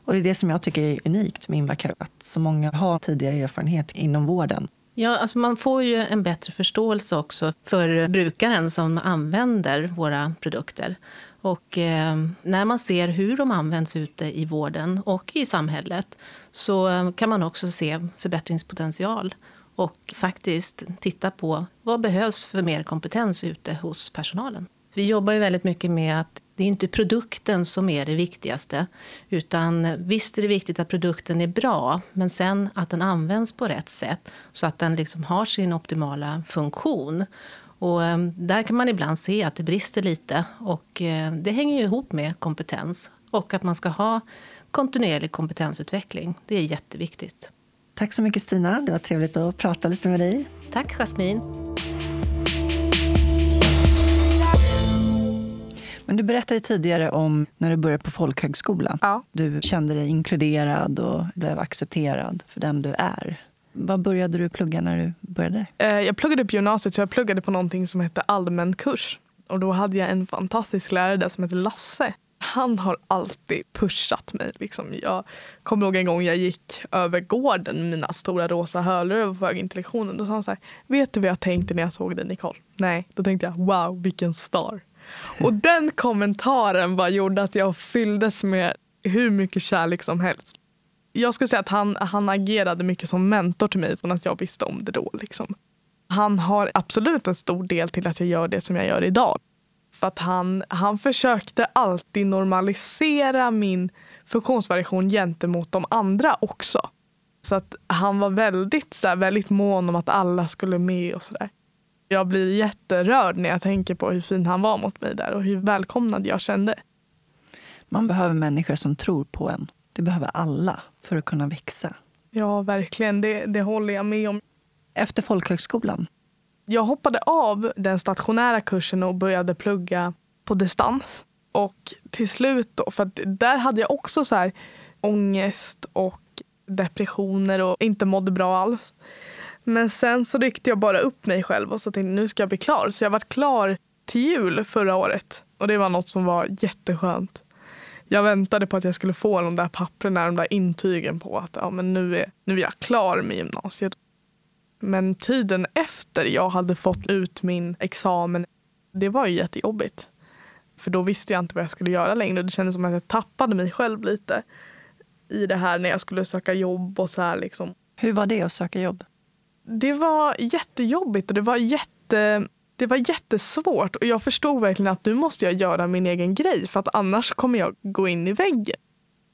Och det är det som jag tycker är unikt med Invacare, att så många har tidigare erfarenhet inom vården. Ja, alltså man får ju en bättre förståelse också för brukaren som använder våra produkter. Och eh, när man ser hur de används ute i vården och i samhället så eh, kan man också se förbättringspotential och faktiskt titta på vad behövs för mer kompetens ute hos personalen. Vi jobbar ju väldigt mycket med att det är inte produkten som är det viktigaste. Utan visst är det viktigt att produkten är bra, men sen att den används på rätt sätt så att den liksom har sin optimala funktion. Och eh, där kan man ibland se att det brister lite. Och eh, det hänger ju ihop med kompetens och att man ska ha kontinuerlig kompetensutveckling. Det är jätteviktigt. Tack så mycket Stina. Det var trevligt att prata lite med dig. Tack Jasmin. Men du berättade tidigare om när du började på folkhögskolan. Ja. Du kände dig inkluderad och blev accepterad för den du är. Vad började du plugga när du började? Eh, jag pluggade på gymnasiet så jag pluggade på någonting som hette allmän kurs. Och då hade jag en fantastisk lärare där som hette Lasse. Han har alltid pushat mig. Liksom. Jag kommer ihåg en gång jag gick över gården med mina stora rosa hörlurar på väg in till lektionen. Då sa han så här, vet du vad jag tänkte när jag såg dig Nicole? Nej, då tänkte jag wow vilken star. Och (laughs) den kommentaren bara gjorde att jag fylldes med hur mycket kärlek som helst jag skulle säga att han, han agerade mycket som mentor till mig från att jag visste om det då. Liksom. Han har absolut en stor del till att jag gör det som jag gör idag. För att han, han försökte alltid normalisera min funktionsvariation gentemot de andra också. Så att han var väldigt, så här, väldigt mån om att alla skulle med och sådär. Jag blir jätterörd när jag tänker på hur fin han var mot mig där och hur välkomnad jag kände. Man behöver människor som tror på en. Det behöver alla för att kunna växa. Ja, verkligen. Det, det håller jag med om. Efter folkhögskolan? Jag hoppade av den stationära kursen och började plugga på distans. Och till slut, då, för där hade jag också så här ångest och depressioner och inte mådde bra alls. Men sen så ryckte jag bara upp mig själv och så tänkte nu ska jag bli klar. Så jag var klar till jul förra året. Och det var något som var jätteskönt jag väntade på att jag skulle få de där papperna, de där intygen på att ja, men nu, är, nu är jag klar med gymnasiet. Men tiden efter jag hade fått ut min examen, det var ju jättejobbigt. För då visste jag inte vad jag skulle göra längre. Det kändes som att jag tappade mig själv lite i det här när jag skulle söka jobb och så här liksom. Hur var det att söka jobb? Det var jättejobbigt och det var jätte det var jättesvårt och jag förstod verkligen att nu måste jag göra min egen grej för att annars kommer jag gå in i väggen.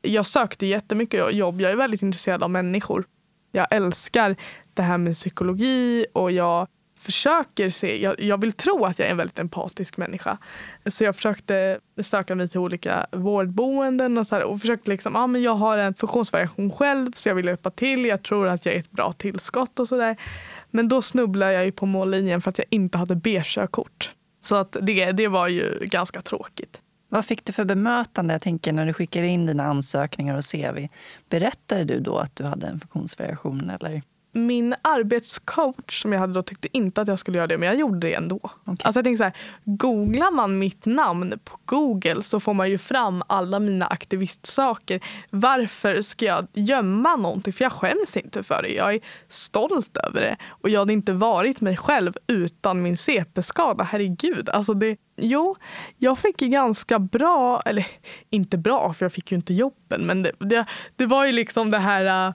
Jag sökte jättemycket jobb. Jag är väldigt intresserad av människor. Jag älskar det här med psykologi och jag försöker se, jag, jag, vill tro att jag är en väldigt empatisk människa. Så jag försökte söka mig till olika vårdboenden och, så här, och försökte liksom, ah, men jag har en funktionsvariation själv så jag vill hjälpa till. Jag tror att jag är ett bra tillskott och sådär. Men då snubblade jag ju på mållinjen för att jag inte hade B-körkort. Så att det, det var ju ganska tråkigt. Vad fick du för bemötande? Jag tänker när du skickade in dina ansökningar och CV. Berättade du då att du hade en funktionsvariation? Eller? Min arbetscoach som jag hade då tyckte inte att jag skulle göra det men jag gjorde det ändå. Okay. Alltså jag tänker så här, googlar man mitt namn på Google så får man ju fram alla mina aktivistsaker. Varför ska jag gömma någonting? För jag skäms inte för det. Jag är stolt över det. Och jag hade inte varit mig själv utan min CP-skada. Herregud. Alltså det, jo, jag fick ganska bra, eller inte bra för jag fick ju inte jobben men det, det, det var ju liksom det här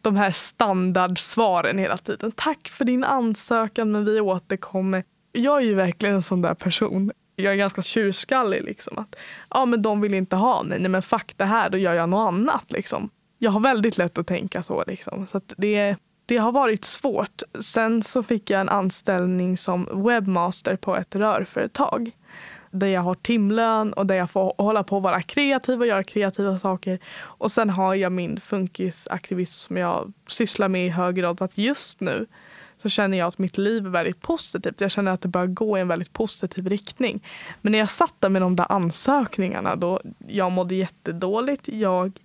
de här standardsvaren hela tiden. Tack för din ansökan men vi återkommer. Jag är ju verkligen en sån där person. Jag är ganska tjurskallig. Liksom, att, ja, men de vill inte ha mig. Nej, men fuck det här, då gör jag något annat. Liksom. Jag har väldigt lätt att tänka så. Liksom. så det, det har varit svårt. Sen så fick jag en anställning som webbmaster på ett rörföretag där jag har timlön och där jag får hålla på att vara kreativ och göra kreativa saker. Och sen har jag min funkisaktivism som jag sysslar med i hög grad. Så att just nu så känner jag att mitt liv är väldigt positivt. Jag känner att det börjar gå i en väldigt positiv riktning. Men när jag satt där med de där ansökningarna då jag mådde jättedåligt. Jag,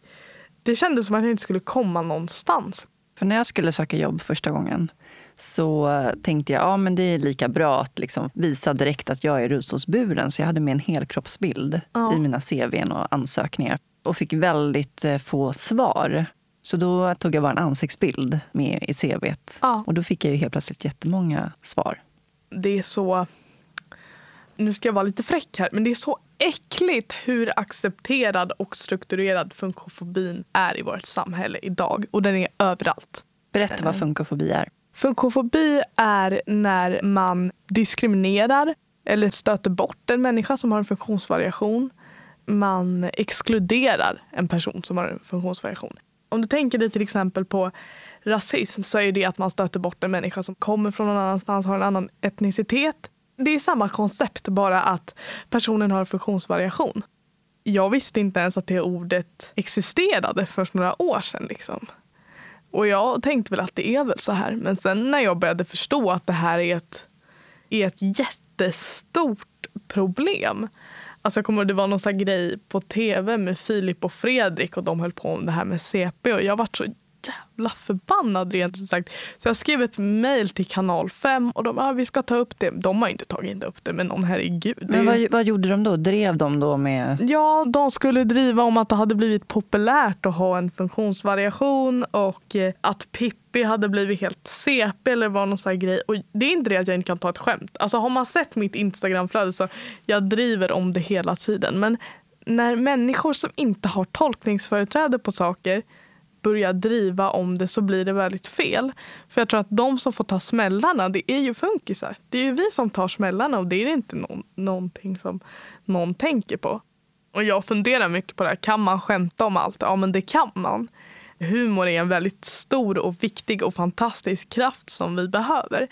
det kändes som att jag inte skulle komma någonstans. För när jag skulle söka jobb första gången så tänkte jag ja, men det är lika bra att liksom visa direkt att jag är rullstolsburen. Så jag hade med en helkroppsbild ja. i mina CVn och ansökningar och fick väldigt eh, få svar. Så då tog jag bara en ansiktsbild med i CVt. Ja. Och då fick jag ju helt plötsligt jättemånga svar. Det är så... Nu ska jag vara lite fräck här, men det är så äckligt hur accepterad och strukturerad funkofobin är i vårt samhälle idag. Och den är överallt. Berätta vad eh. funkofobi är. Funkofobi är när man diskriminerar eller stöter bort en människa som har en funktionsvariation. Man exkluderar en person som har en funktionsvariation. Om du tänker dig till exempel på rasism så är det att man stöter bort en människa som kommer från någon annanstans, har en annan etnicitet. Det är samma koncept, bara att personen har en funktionsvariation. Jag visste inte ens att det ordet existerade för några år sedan. Liksom. Och jag tänkte väl att det är väl så här. Men sen när jag började förstå att det här är ett, är ett jättestort problem. Alltså jag kommer det var någon sån grej på tv med Filip och Fredrik och de höll på om det här med CP och jag vart så jävla förbannad rent ut sagt. Så jag skrev ett mejl till kanal 5 och de ah, vi ska ta upp det. De har inte tagit upp det men någon herregud. Men vad, vad gjorde de då? Drev de då med? Ja, de skulle driva om att det hade blivit populärt att ha en funktionsvariation och eh, att Pippi hade blivit helt CP eller var någon sån grej. Och det är inte det att jag inte kan ta ett skämt. Alltså har man sett mitt Instagramflöde så jag driver om det hela tiden. Men när människor som inte har tolkningsföreträde på saker börjar driva om det så blir det väldigt fel. För jag tror att de som får ta smällarna, det är ju funkisar. Det är ju vi som tar smällarna och det är inte någon, någonting som någon tänker på. Och jag funderar mycket på det här. Kan man skämta om allt? Ja, men det kan man. Humor är en väldigt stor och viktig och fantastisk kraft som vi behöver.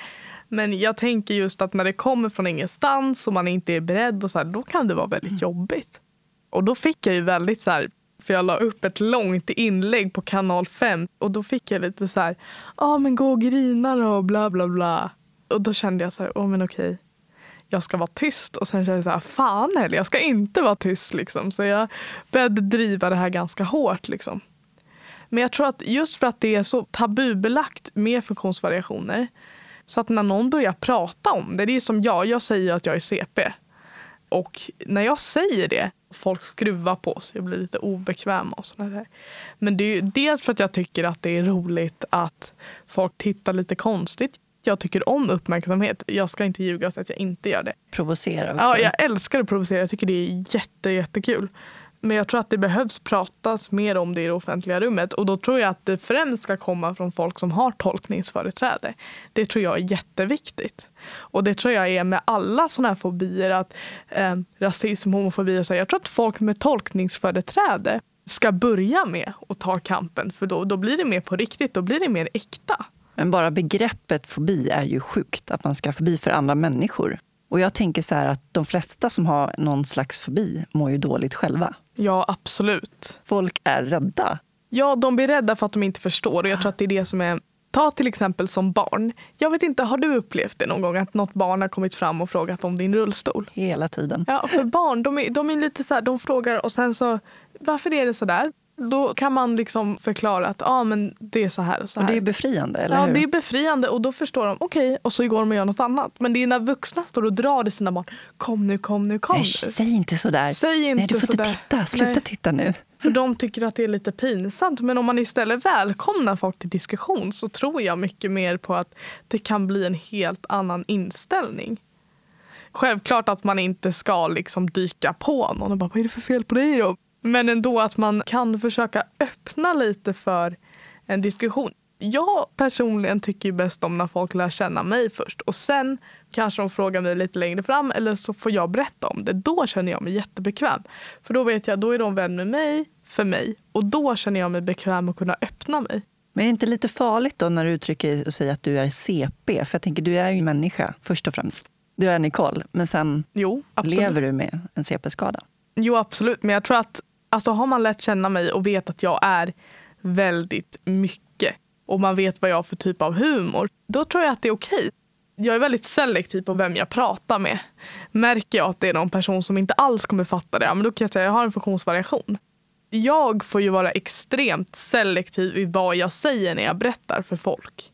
Men jag tänker just att när det kommer från ingenstans och man inte är beredd, och så här, då kan det vara väldigt mm. jobbigt. Och då fick jag ju väldigt så här, för jag la upp ett långt inlägg på kanal 5 och då fick jag lite så här, ja ah, men gå och grina då, bla bla bla. Och då kände jag så här, oh, men okej, jag ska vara tyst. Och sen kände jag så här, fan heller, jag ska inte vara tyst. Liksom. Så jag började driva det här ganska hårt. Liksom. Men jag tror att just för att det är så tabubelagt med funktionsvariationer så att när någon börjar prata om det, det är som jag, jag säger att jag är CP. Och när jag säger det, folk skruvar på sig och blir lite obekväma och sådär. där. Men det är ju dels för att jag tycker att det är roligt att folk tittar lite konstigt. Jag tycker om uppmärksamhet. Jag ska inte ljuga så att jag inte gör det. Provocera också. Ja, jag älskar att provocera. Jag tycker det är jätte, jättekul. Men jag tror att det behövs pratas mer om det i det offentliga rummet. Och då tror jag att det främst ska komma från folk som har tolkningsföreträde. Det tror jag är jätteviktigt. Och det tror jag är med alla sådana här fobier, att eh, rasism, homofobi och så. Jag tror att folk med tolkningsföreträde ska börja med att ta kampen. För då, då blir det mer på riktigt, då blir det mer äkta. Men bara begreppet fobi är ju sjukt, att man ska ha fobi för andra människor. Och jag tänker så här att de flesta som har någon slags fobi mår ju dåligt själva. Ja, absolut. Folk är rädda. Ja, de blir rädda för att de inte förstår. Och jag tror att det är det som är Ta till exempel som barn. Jag vet inte, har du upplevt det någon gång att något barn har kommit fram och frågat om din rullstol? Hela tiden. Ja, för barn de är, de är lite så här, de frågar och sen så varför är det så där? Då kan man liksom förklara att ah, men det är så här och så här. Och det är befriande, eller ja, hur? det är befriande och då förstår de okej okay, och så går de och gör något annat. Men det är när vuxna står och drar i sina barn. Kom nu, kom nu, kom Nej, nu. säg inte sådär. Säg inte Nej, du får sådär. inte titta. Sluta Nej. titta nu. För de tycker att det är lite pinsamt. Men om man istället välkomnar folk till diskussion så tror jag mycket mer på att det kan bli en helt annan inställning. Självklart att man inte ska liksom dyka på någon och bara vad är det för fel på dig då? Men ändå att man kan försöka öppna lite för en diskussion. Jag personligen tycker ju bäst om när folk lär känna mig först och sen kanske de frågar mig lite längre fram eller så får jag berätta om det. Då känner jag mig jättebekväm. För då vet jag, då är de vän med mig, för mig och då känner jag mig bekväm att kunna öppna mig. Men är det inte lite farligt då när du uttrycker och säger att du är CP? För jag tänker, du är ju människa först och främst. Du är Nicole, men sen jo, lever du med en CP-skada. Jo, absolut. Men jag tror att alltså, har man lärt känna mig och vet att jag är väldigt mycket och man vet vad jag har för typ av humor, då tror jag att det är okej. Jag är väldigt selektiv på vem jag pratar med. Märker jag att det är någon person som inte alls kommer fatta det, men då kan jag säga att jag har en funktionsvariation. Jag får ju vara extremt selektiv i vad jag säger när jag berättar för folk.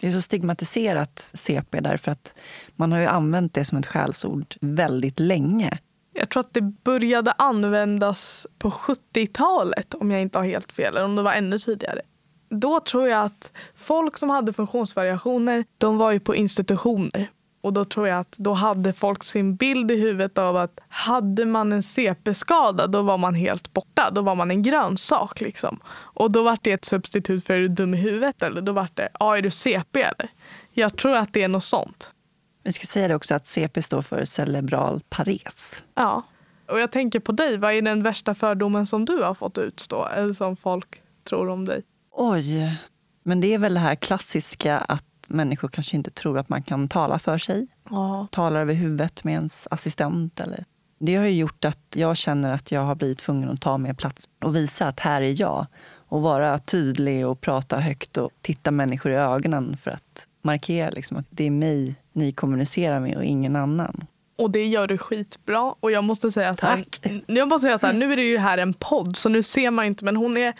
Det är så stigmatiserat CP därför att man har ju använt det som ett skällsord väldigt länge. Jag tror att det började användas på 70-talet om jag inte har helt fel, eller om det var ännu tidigare. Då tror jag att folk som hade funktionsvariationer, de var ju på institutioner. Och då tror jag att då hade folk sin bild i huvudet av att hade man en CP-skada då var man helt borta. Då var man en grönsak liksom. Och då var det ett substitut för är du dum i huvudet eller då var det, ja är du CP eller? Jag tror att det är något sånt. Vi ska säga det också att CP står för cerebral pares. Ja. Och jag tänker på dig, vad är den värsta fördomen som du har fått utstå? Eller som folk tror om dig? Oj, men det är väl det här klassiska att människor kanske inte tror att man kan tala för sig. Ja. Talar över huvudet med ens assistent. Eller. Det har ju gjort att jag känner att jag har blivit tvungen att ta mer plats och visa att här är jag. Och vara tydlig och prata högt och titta människor i ögonen för att markera liksom att det är mig ni kommunicerar med och ingen annan. Och det gör du skitbra. Och jag måste säga så här, jag måste säga så här, nu är det ju här en podd så nu ser man inte men hon är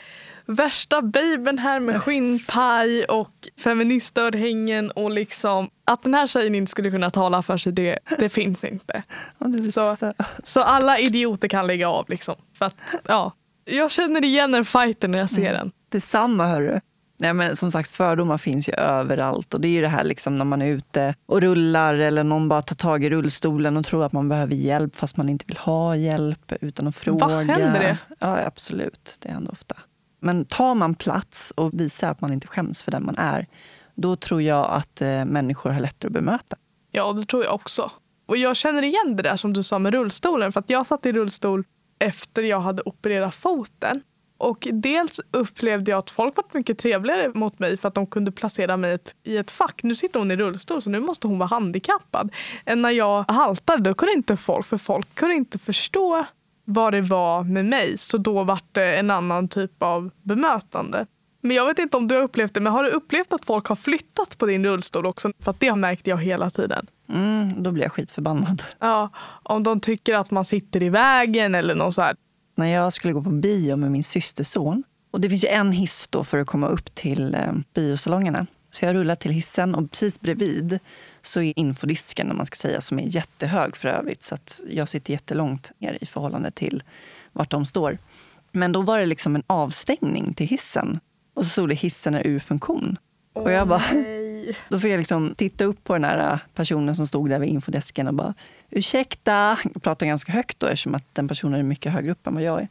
värsta babyn här med skinnpaj och feministörhängen och liksom att den här tjejen inte skulle kunna tala för sig det, det finns inte. (laughs) Så- så... Alla idioter kan lägga av liksom. För att, ja, jag känner igen en fighter när jag ser den. Detsamma hörru. Nej, men som sagt, fördomar finns ju överallt. Och det är ju det här liksom när man är ute och rullar eller någon bara tar tag i rullstolen och tror att man behöver hjälp fast man inte vill ha hjälp utan att fråga. händer det? Ja, absolut. Det händer ofta. Men tar man plats och visar att man inte skäms för den man är, då tror jag att eh, människor har lättare att bemöta. Ja, det tror jag också. Och jag känner igen det där som du sa med rullstolen. För att jag satt i rullstol efter jag hade opererat foten. Och dels upplevde jag att folk var mycket trevligare mot mig för att de kunde placera mig i ett, i ett fack. Nu sitter hon i rullstol så nu måste hon vara handikappad. Än när jag haltade, då kunde inte folk, för folk kunde inte förstå vad det var med mig. Så då var det en annan typ av bemötande. Men jag vet inte om du har upplevt det, men har du upplevt att folk har flyttat på din rullstol också? För att det märkte jag hela tiden. Mm, då blir jag skitförbannad. Ja, om de tycker att man sitter i vägen eller något så här när jag skulle gå på bio med min systerson. Och det finns ju en hiss då för att komma upp till eh, biosalongerna. Så jag rullar till hissen och precis bredvid så är infodisken, om man ska säga, som är jättehög för övrigt. Så att jag sitter jättelångt ner i förhållande till vart de står. Men då var det liksom en avstängning till hissen. Och så stod det hissen är ur funktion. Och jag bara, Nej. då fick jag liksom titta upp på den här personen som stod där vid infodesken och bara ursäkta, jag pratar ganska högt då eftersom att den personen är mycket högre upp än vad jag är.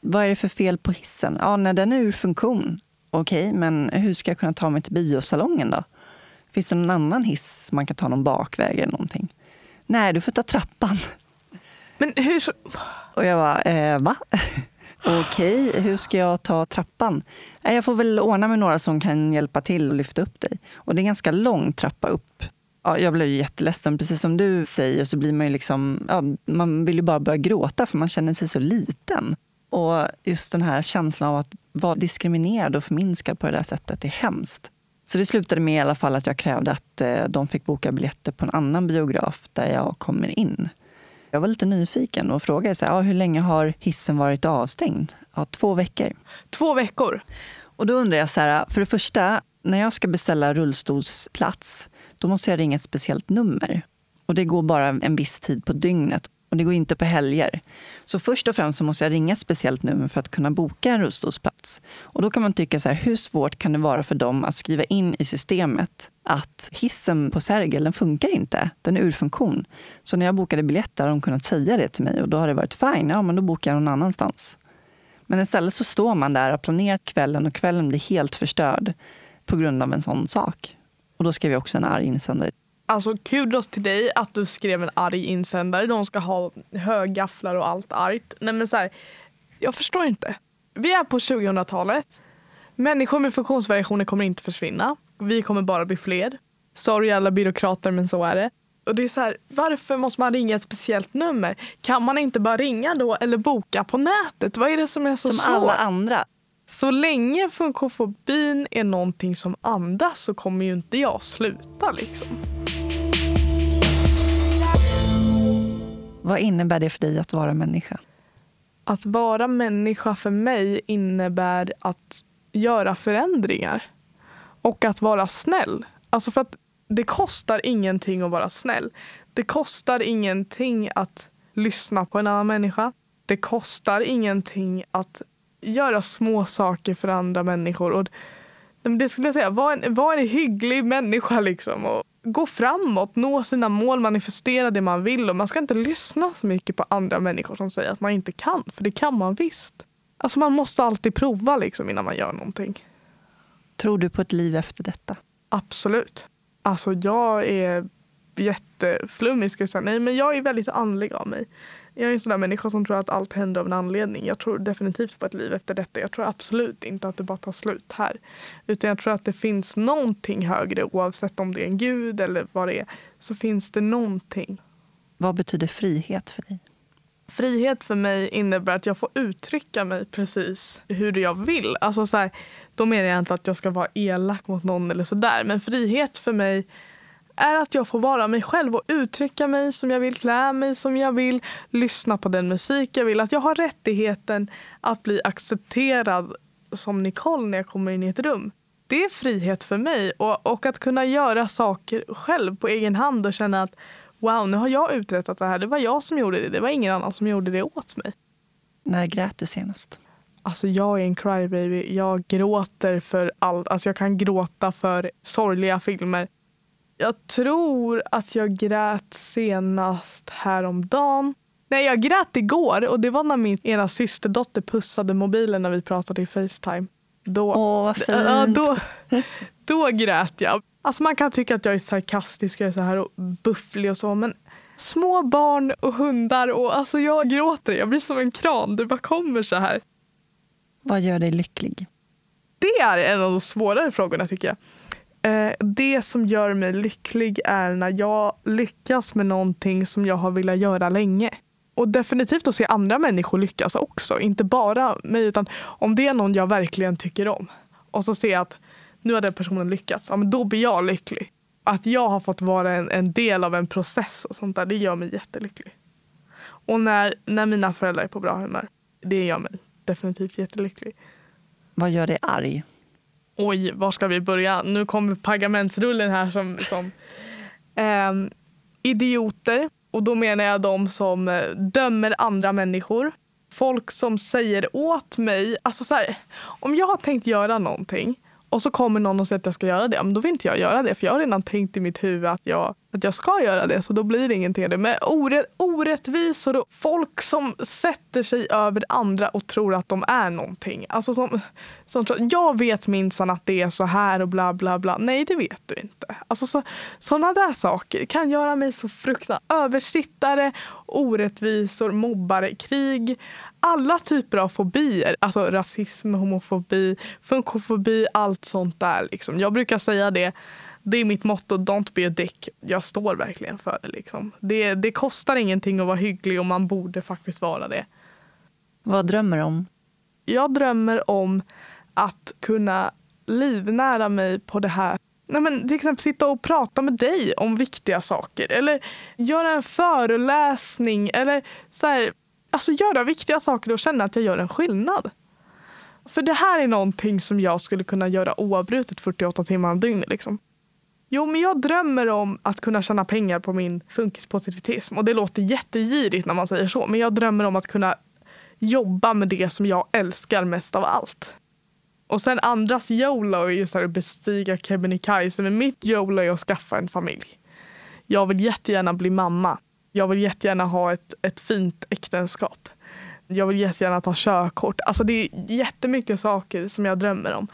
Vad är det för fel på hissen? Ja, när den är ur funktion. Okej, men hur ska jag kunna ta mig till biosalongen då? Finns det någon annan hiss man kan ta någon bakväg eller någonting? Nej, du får ta trappan. Men hur... så- Och jag bara, eh, va? Okej, okay, hur ska jag ta trappan? Jag får väl ordna med några som kan hjälpa till och lyfta upp dig. Och det är en ganska lång trappa upp. Ja, jag blev jätteledsen. Precis som du säger så blir man ju liksom, ja, man vill ju bara börja gråta för man känner sig så liten. Och just den här känslan av att vara diskriminerad och förminskad på det där sättet är hemskt. Så det slutade med i alla fall att jag krävde att eh, de fick boka biljetter på en annan biograf där jag kommer in. Jag var lite nyfiken och frågade så här, ja, hur länge har hissen varit avstängd. Ja, två veckor. Två veckor? Och då undrar jag, så här, för det första, när jag ska beställa rullstolsplats, då måste jag ringa ett speciellt nummer. Och det går bara en viss tid på dygnet och det går inte på helger. Så först och främst så måste jag ringa ett speciellt nummer för att kunna boka en rullstolsplats. Och då kan man tycka så här, hur svårt kan det vara för dem att skriva in i systemet att hissen på Sergel, den funkar inte. Den är ur funktion. Så när jag bokade biljetter har de kunnat säga det till mig och då har det varit fine, ja men då bokar jag någon annanstans. Men istället så står man där och har planerat kvällen och kvällen blir helt förstörd på grund av en sån sak. Och då skrev jag också en arg insändare Alltså kudos till dig att du skrev en arg insändare. De ska ha högafflar och allt argt. Nej men så här, jag förstår inte. Vi är på 2000-talet. Människor med funktionsvariationer kommer inte försvinna. Vi kommer bara bli fler. Sorry alla byråkrater men så är det. Och det är så här, varför måste man ringa ett speciellt nummer? Kan man inte bara ringa då eller boka på nätet? Vad är det som är så som svårt? Alla andra. Så länge funkofobin är någonting som andas så kommer ju inte jag sluta liksom. Vad innebär det för dig att vara människa? Att vara människa för mig innebär att göra förändringar och att vara snäll. Alltså för att det kostar ingenting att vara snäll. Det kostar ingenting att lyssna på en annan människa. Det kostar ingenting att göra små saker för andra människor. Och det skulle jag säga, var en, var en hygglig människa liksom. Och gå framåt, nå sina mål, manifestera det man vill. Och man ska inte lyssna så mycket på andra människor som säger att man inte kan, för det kan man visst. Alltså man måste alltid prova liksom innan man gör någonting. Tror du på ett liv efter detta? Absolut. Alltså jag är jätteflummig ska jag säga. Nej men jag är väldigt andlig av mig. Jag är en sån där människa som tror att allt händer av en anledning. Jag tror definitivt på ett liv efter detta. Jag tror absolut inte att det bara tar slut här. Utan jag tror att det finns någonting högre oavsett om det är en gud eller vad det är. Så finns det någonting. Vad betyder frihet för dig? Frihet för mig innebär att jag får uttrycka mig precis hur jag vill. Alltså så här, då menar jag inte att jag ska vara elak mot någon eller sådär. Men frihet för mig är att jag får vara mig själv och uttrycka mig som jag vill, klä mig som jag vill, lyssna på den musik jag vill. Att jag har rättigheten att bli accepterad som Nicole när jag kommer in i ett rum. Det är frihet för mig och, och att kunna göra saker själv på egen hand och känna att wow, nu har jag uträttat det här. Det var jag som gjorde det. Det var ingen annan som gjorde det åt mig. När grät du senast? Alltså jag är en crybaby. Jag gråter för allt. Alltså jag kan gråta för sorgliga filmer. Jag tror att jag grät senast häromdagen. Nej, jag grät igår och det var när min ena systerdotter pussade mobilen när vi pratade i Facetime. Då, Åh, vad fint. Äh, då, då grät jag. Alltså man kan tycka att jag är sarkastisk jag är så här och bufflig och så men små barn och hundar och alltså jag gråter. Jag blir som en kran. Det bara kommer så här. Vad gör dig lycklig? Det är en av de svårare frågorna tycker jag. Eh, det som gör mig lycklig är när jag lyckas med någonting som jag har velat göra länge. Och definitivt att se andra människor lyckas också. Inte bara mig, utan om det är någon jag verkligen tycker om och så ser jag att nu har den personen lyckats, ja, men då blir jag lycklig. Att jag har fått vara en, en del av en process och sånt där, det gör mig jättelycklig. Och när, när mina föräldrar är på bra humör, det gör mig definitivt jättelycklig. Vad gör dig arg? Oj, var ska vi börja? Nu kommer pagamentsrullen här som, som eh, idioter. Och då menar jag de som eh, dömer andra människor. Folk som säger åt mig, alltså så här, om jag har tänkt göra någonting och så kommer någon och säger att jag ska göra det, men då vill inte jag göra det för jag har redan tänkt i mitt huvud att jag, att jag ska göra det så då blir det ingenting. Det. Men orätt, orättvisor och folk som sätter sig över andra och tror att de är någonting. Alltså som, som jag vet minsann att det är så här och bla bla bla. Nej det vet du inte. Alltså så, sådana där saker kan göra mig så fruktansvärt översittare, orättvisor, mobbare, krig alla typer av fobier. Alltså rasism, homofobi, funkofobi, allt sånt där. Liksom. Jag brukar säga det. Det är mitt motto, don't be a dick. Jag står verkligen för det. Liksom. det. Det kostar ingenting att vara hygglig och man borde faktiskt vara det. Vad drömmer du om? Jag drömmer om att kunna livnära mig på det här Nej, men till exempel sitta och prata med dig om viktiga saker. Eller göra en föreläsning. Eller så här, alltså göra viktiga saker och känna att jag gör en skillnad. För det här är någonting som jag skulle kunna göra oavbrutet 48 timmar om dygnet. Liksom. Jo, men jag drömmer om att kunna tjäna pengar på min funkispositivism. Och det låter jättegirigt när man säger så. Men jag drömmer om att kunna jobba med det som jag älskar mest av allt. Och sen andras YOLO är ju så att bestiga Kebnekaise. Men mitt YOLO är att skaffa en familj. Jag vill jättegärna bli mamma. Jag vill jättegärna ha ett, ett fint äktenskap. Jag vill jättegärna ta körkort. Alltså det är jättemycket saker som jag drömmer om.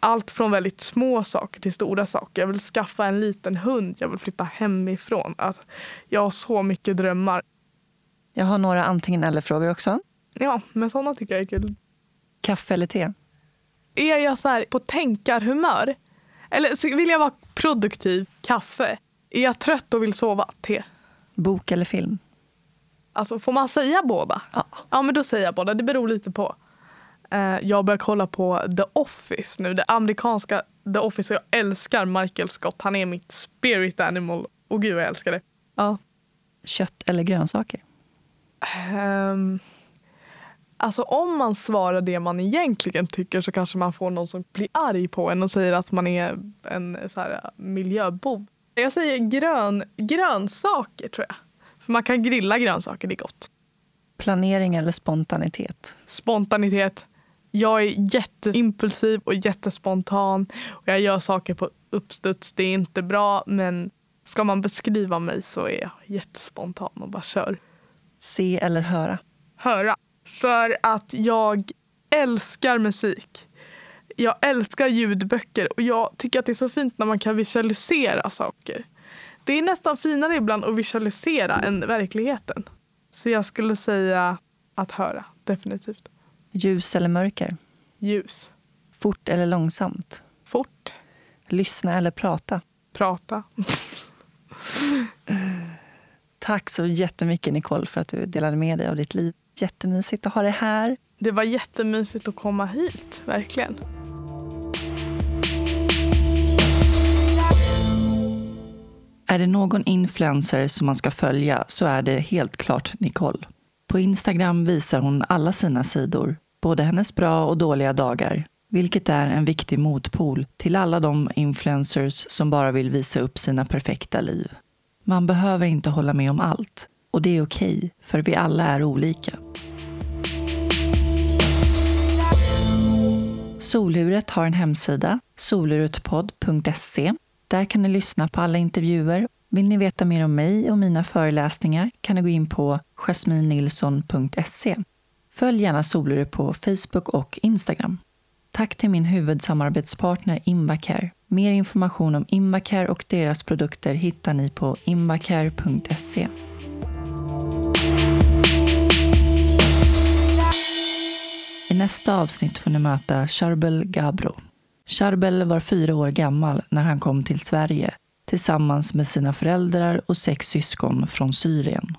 Allt från väldigt små saker till stora saker. Jag vill skaffa en liten hund. Jag vill flytta hemifrån. Alltså, jag har så mycket drömmar. Jag har några antingen eller-frågor också. Ja, men sådana tycker jag är kul. Kaffe eller te? Är jag så här på tänkarhumör? Eller så vill jag vara produktiv? Kaffe. Är jag trött och vill sova? Te. Bok eller film? Alltså, får man säga båda? Ja. Ja, men då säger jag båda. Det beror lite på. Eh, jag börjar kolla på The Office nu. Det amerikanska The Office. Och jag älskar Michael Scott. Han är mitt spirit animal. Och gud, jag älskar det. Ja. Kött eller grönsaker? Um, Alltså om man svarar det man egentligen tycker så kanske man får någon som blir arg på en och säger att man är en så här, miljöbov. Jag säger grön, grönsaker tror jag. För man kan grilla grönsaker, det är gott. Planering eller spontanitet? Spontanitet. Jag är jätteimpulsiv och jättespontan. Och jag gör saker på uppstuds. Det är inte bra men ska man beskriva mig så är jag jättespontan och bara kör. Se eller höra? Höra. För att jag älskar musik. Jag älskar ljudböcker och jag tycker att det är så fint när man kan visualisera saker. Det är nästan finare ibland att visualisera än verkligheten. Så jag skulle säga att höra, definitivt. Ljus eller mörker? Ljus. Fort eller långsamt? Fort. Lyssna eller prata? Prata. (laughs) Tack så jättemycket Nicole för att du delade med dig av ditt liv. Jättemysigt att ha dig här. Det var jättemysigt att komma hit, verkligen. Är det någon influencer som man ska följa så är det helt klart Nicole. På Instagram visar hon alla sina sidor, både hennes bra och dåliga dagar, vilket är en viktig motpol till alla de influencers som bara vill visa upp sina perfekta liv. Man behöver inte hålla med om allt, och det är okej, okay, för vi alla är olika. Soluret har en hemsida, solurutpodd.se. Där kan ni lyssna på alla intervjuer. Vill ni veta mer om mig och mina föreläsningar kan ni gå in på jasminnilsson.se. Följ gärna Soluret på Facebook och Instagram. Tack till min huvudsamarbetspartner Invacare. Mer information om Invacare och deras produkter hittar ni på invacare.se. I nästa avsnitt får ni möta Charbel Gabro. Charbel var fyra år gammal när han kom till Sverige tillsammans med sina föräldrar och sex syskon från Syrien.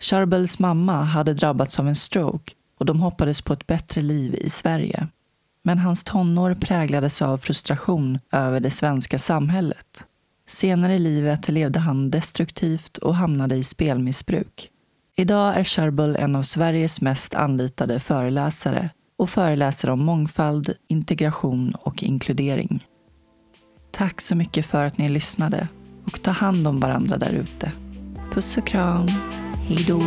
Charbels mamma hade drabbats av en stroke och de hoppades på ett bättre liv i Sverige. Men hans tonår präglades av frustration över det svenska samhället. Senare i livet levde han destruktivt och hamnade i spelmissbruk. Idag är Charbel en av Sveriges mest anlitade föreläsare och föreläser om mångfald, integration och inkludering. Tack så mycket för att ni lyssnade och ta hand om varandra där ute. Puss och kram. Hej då.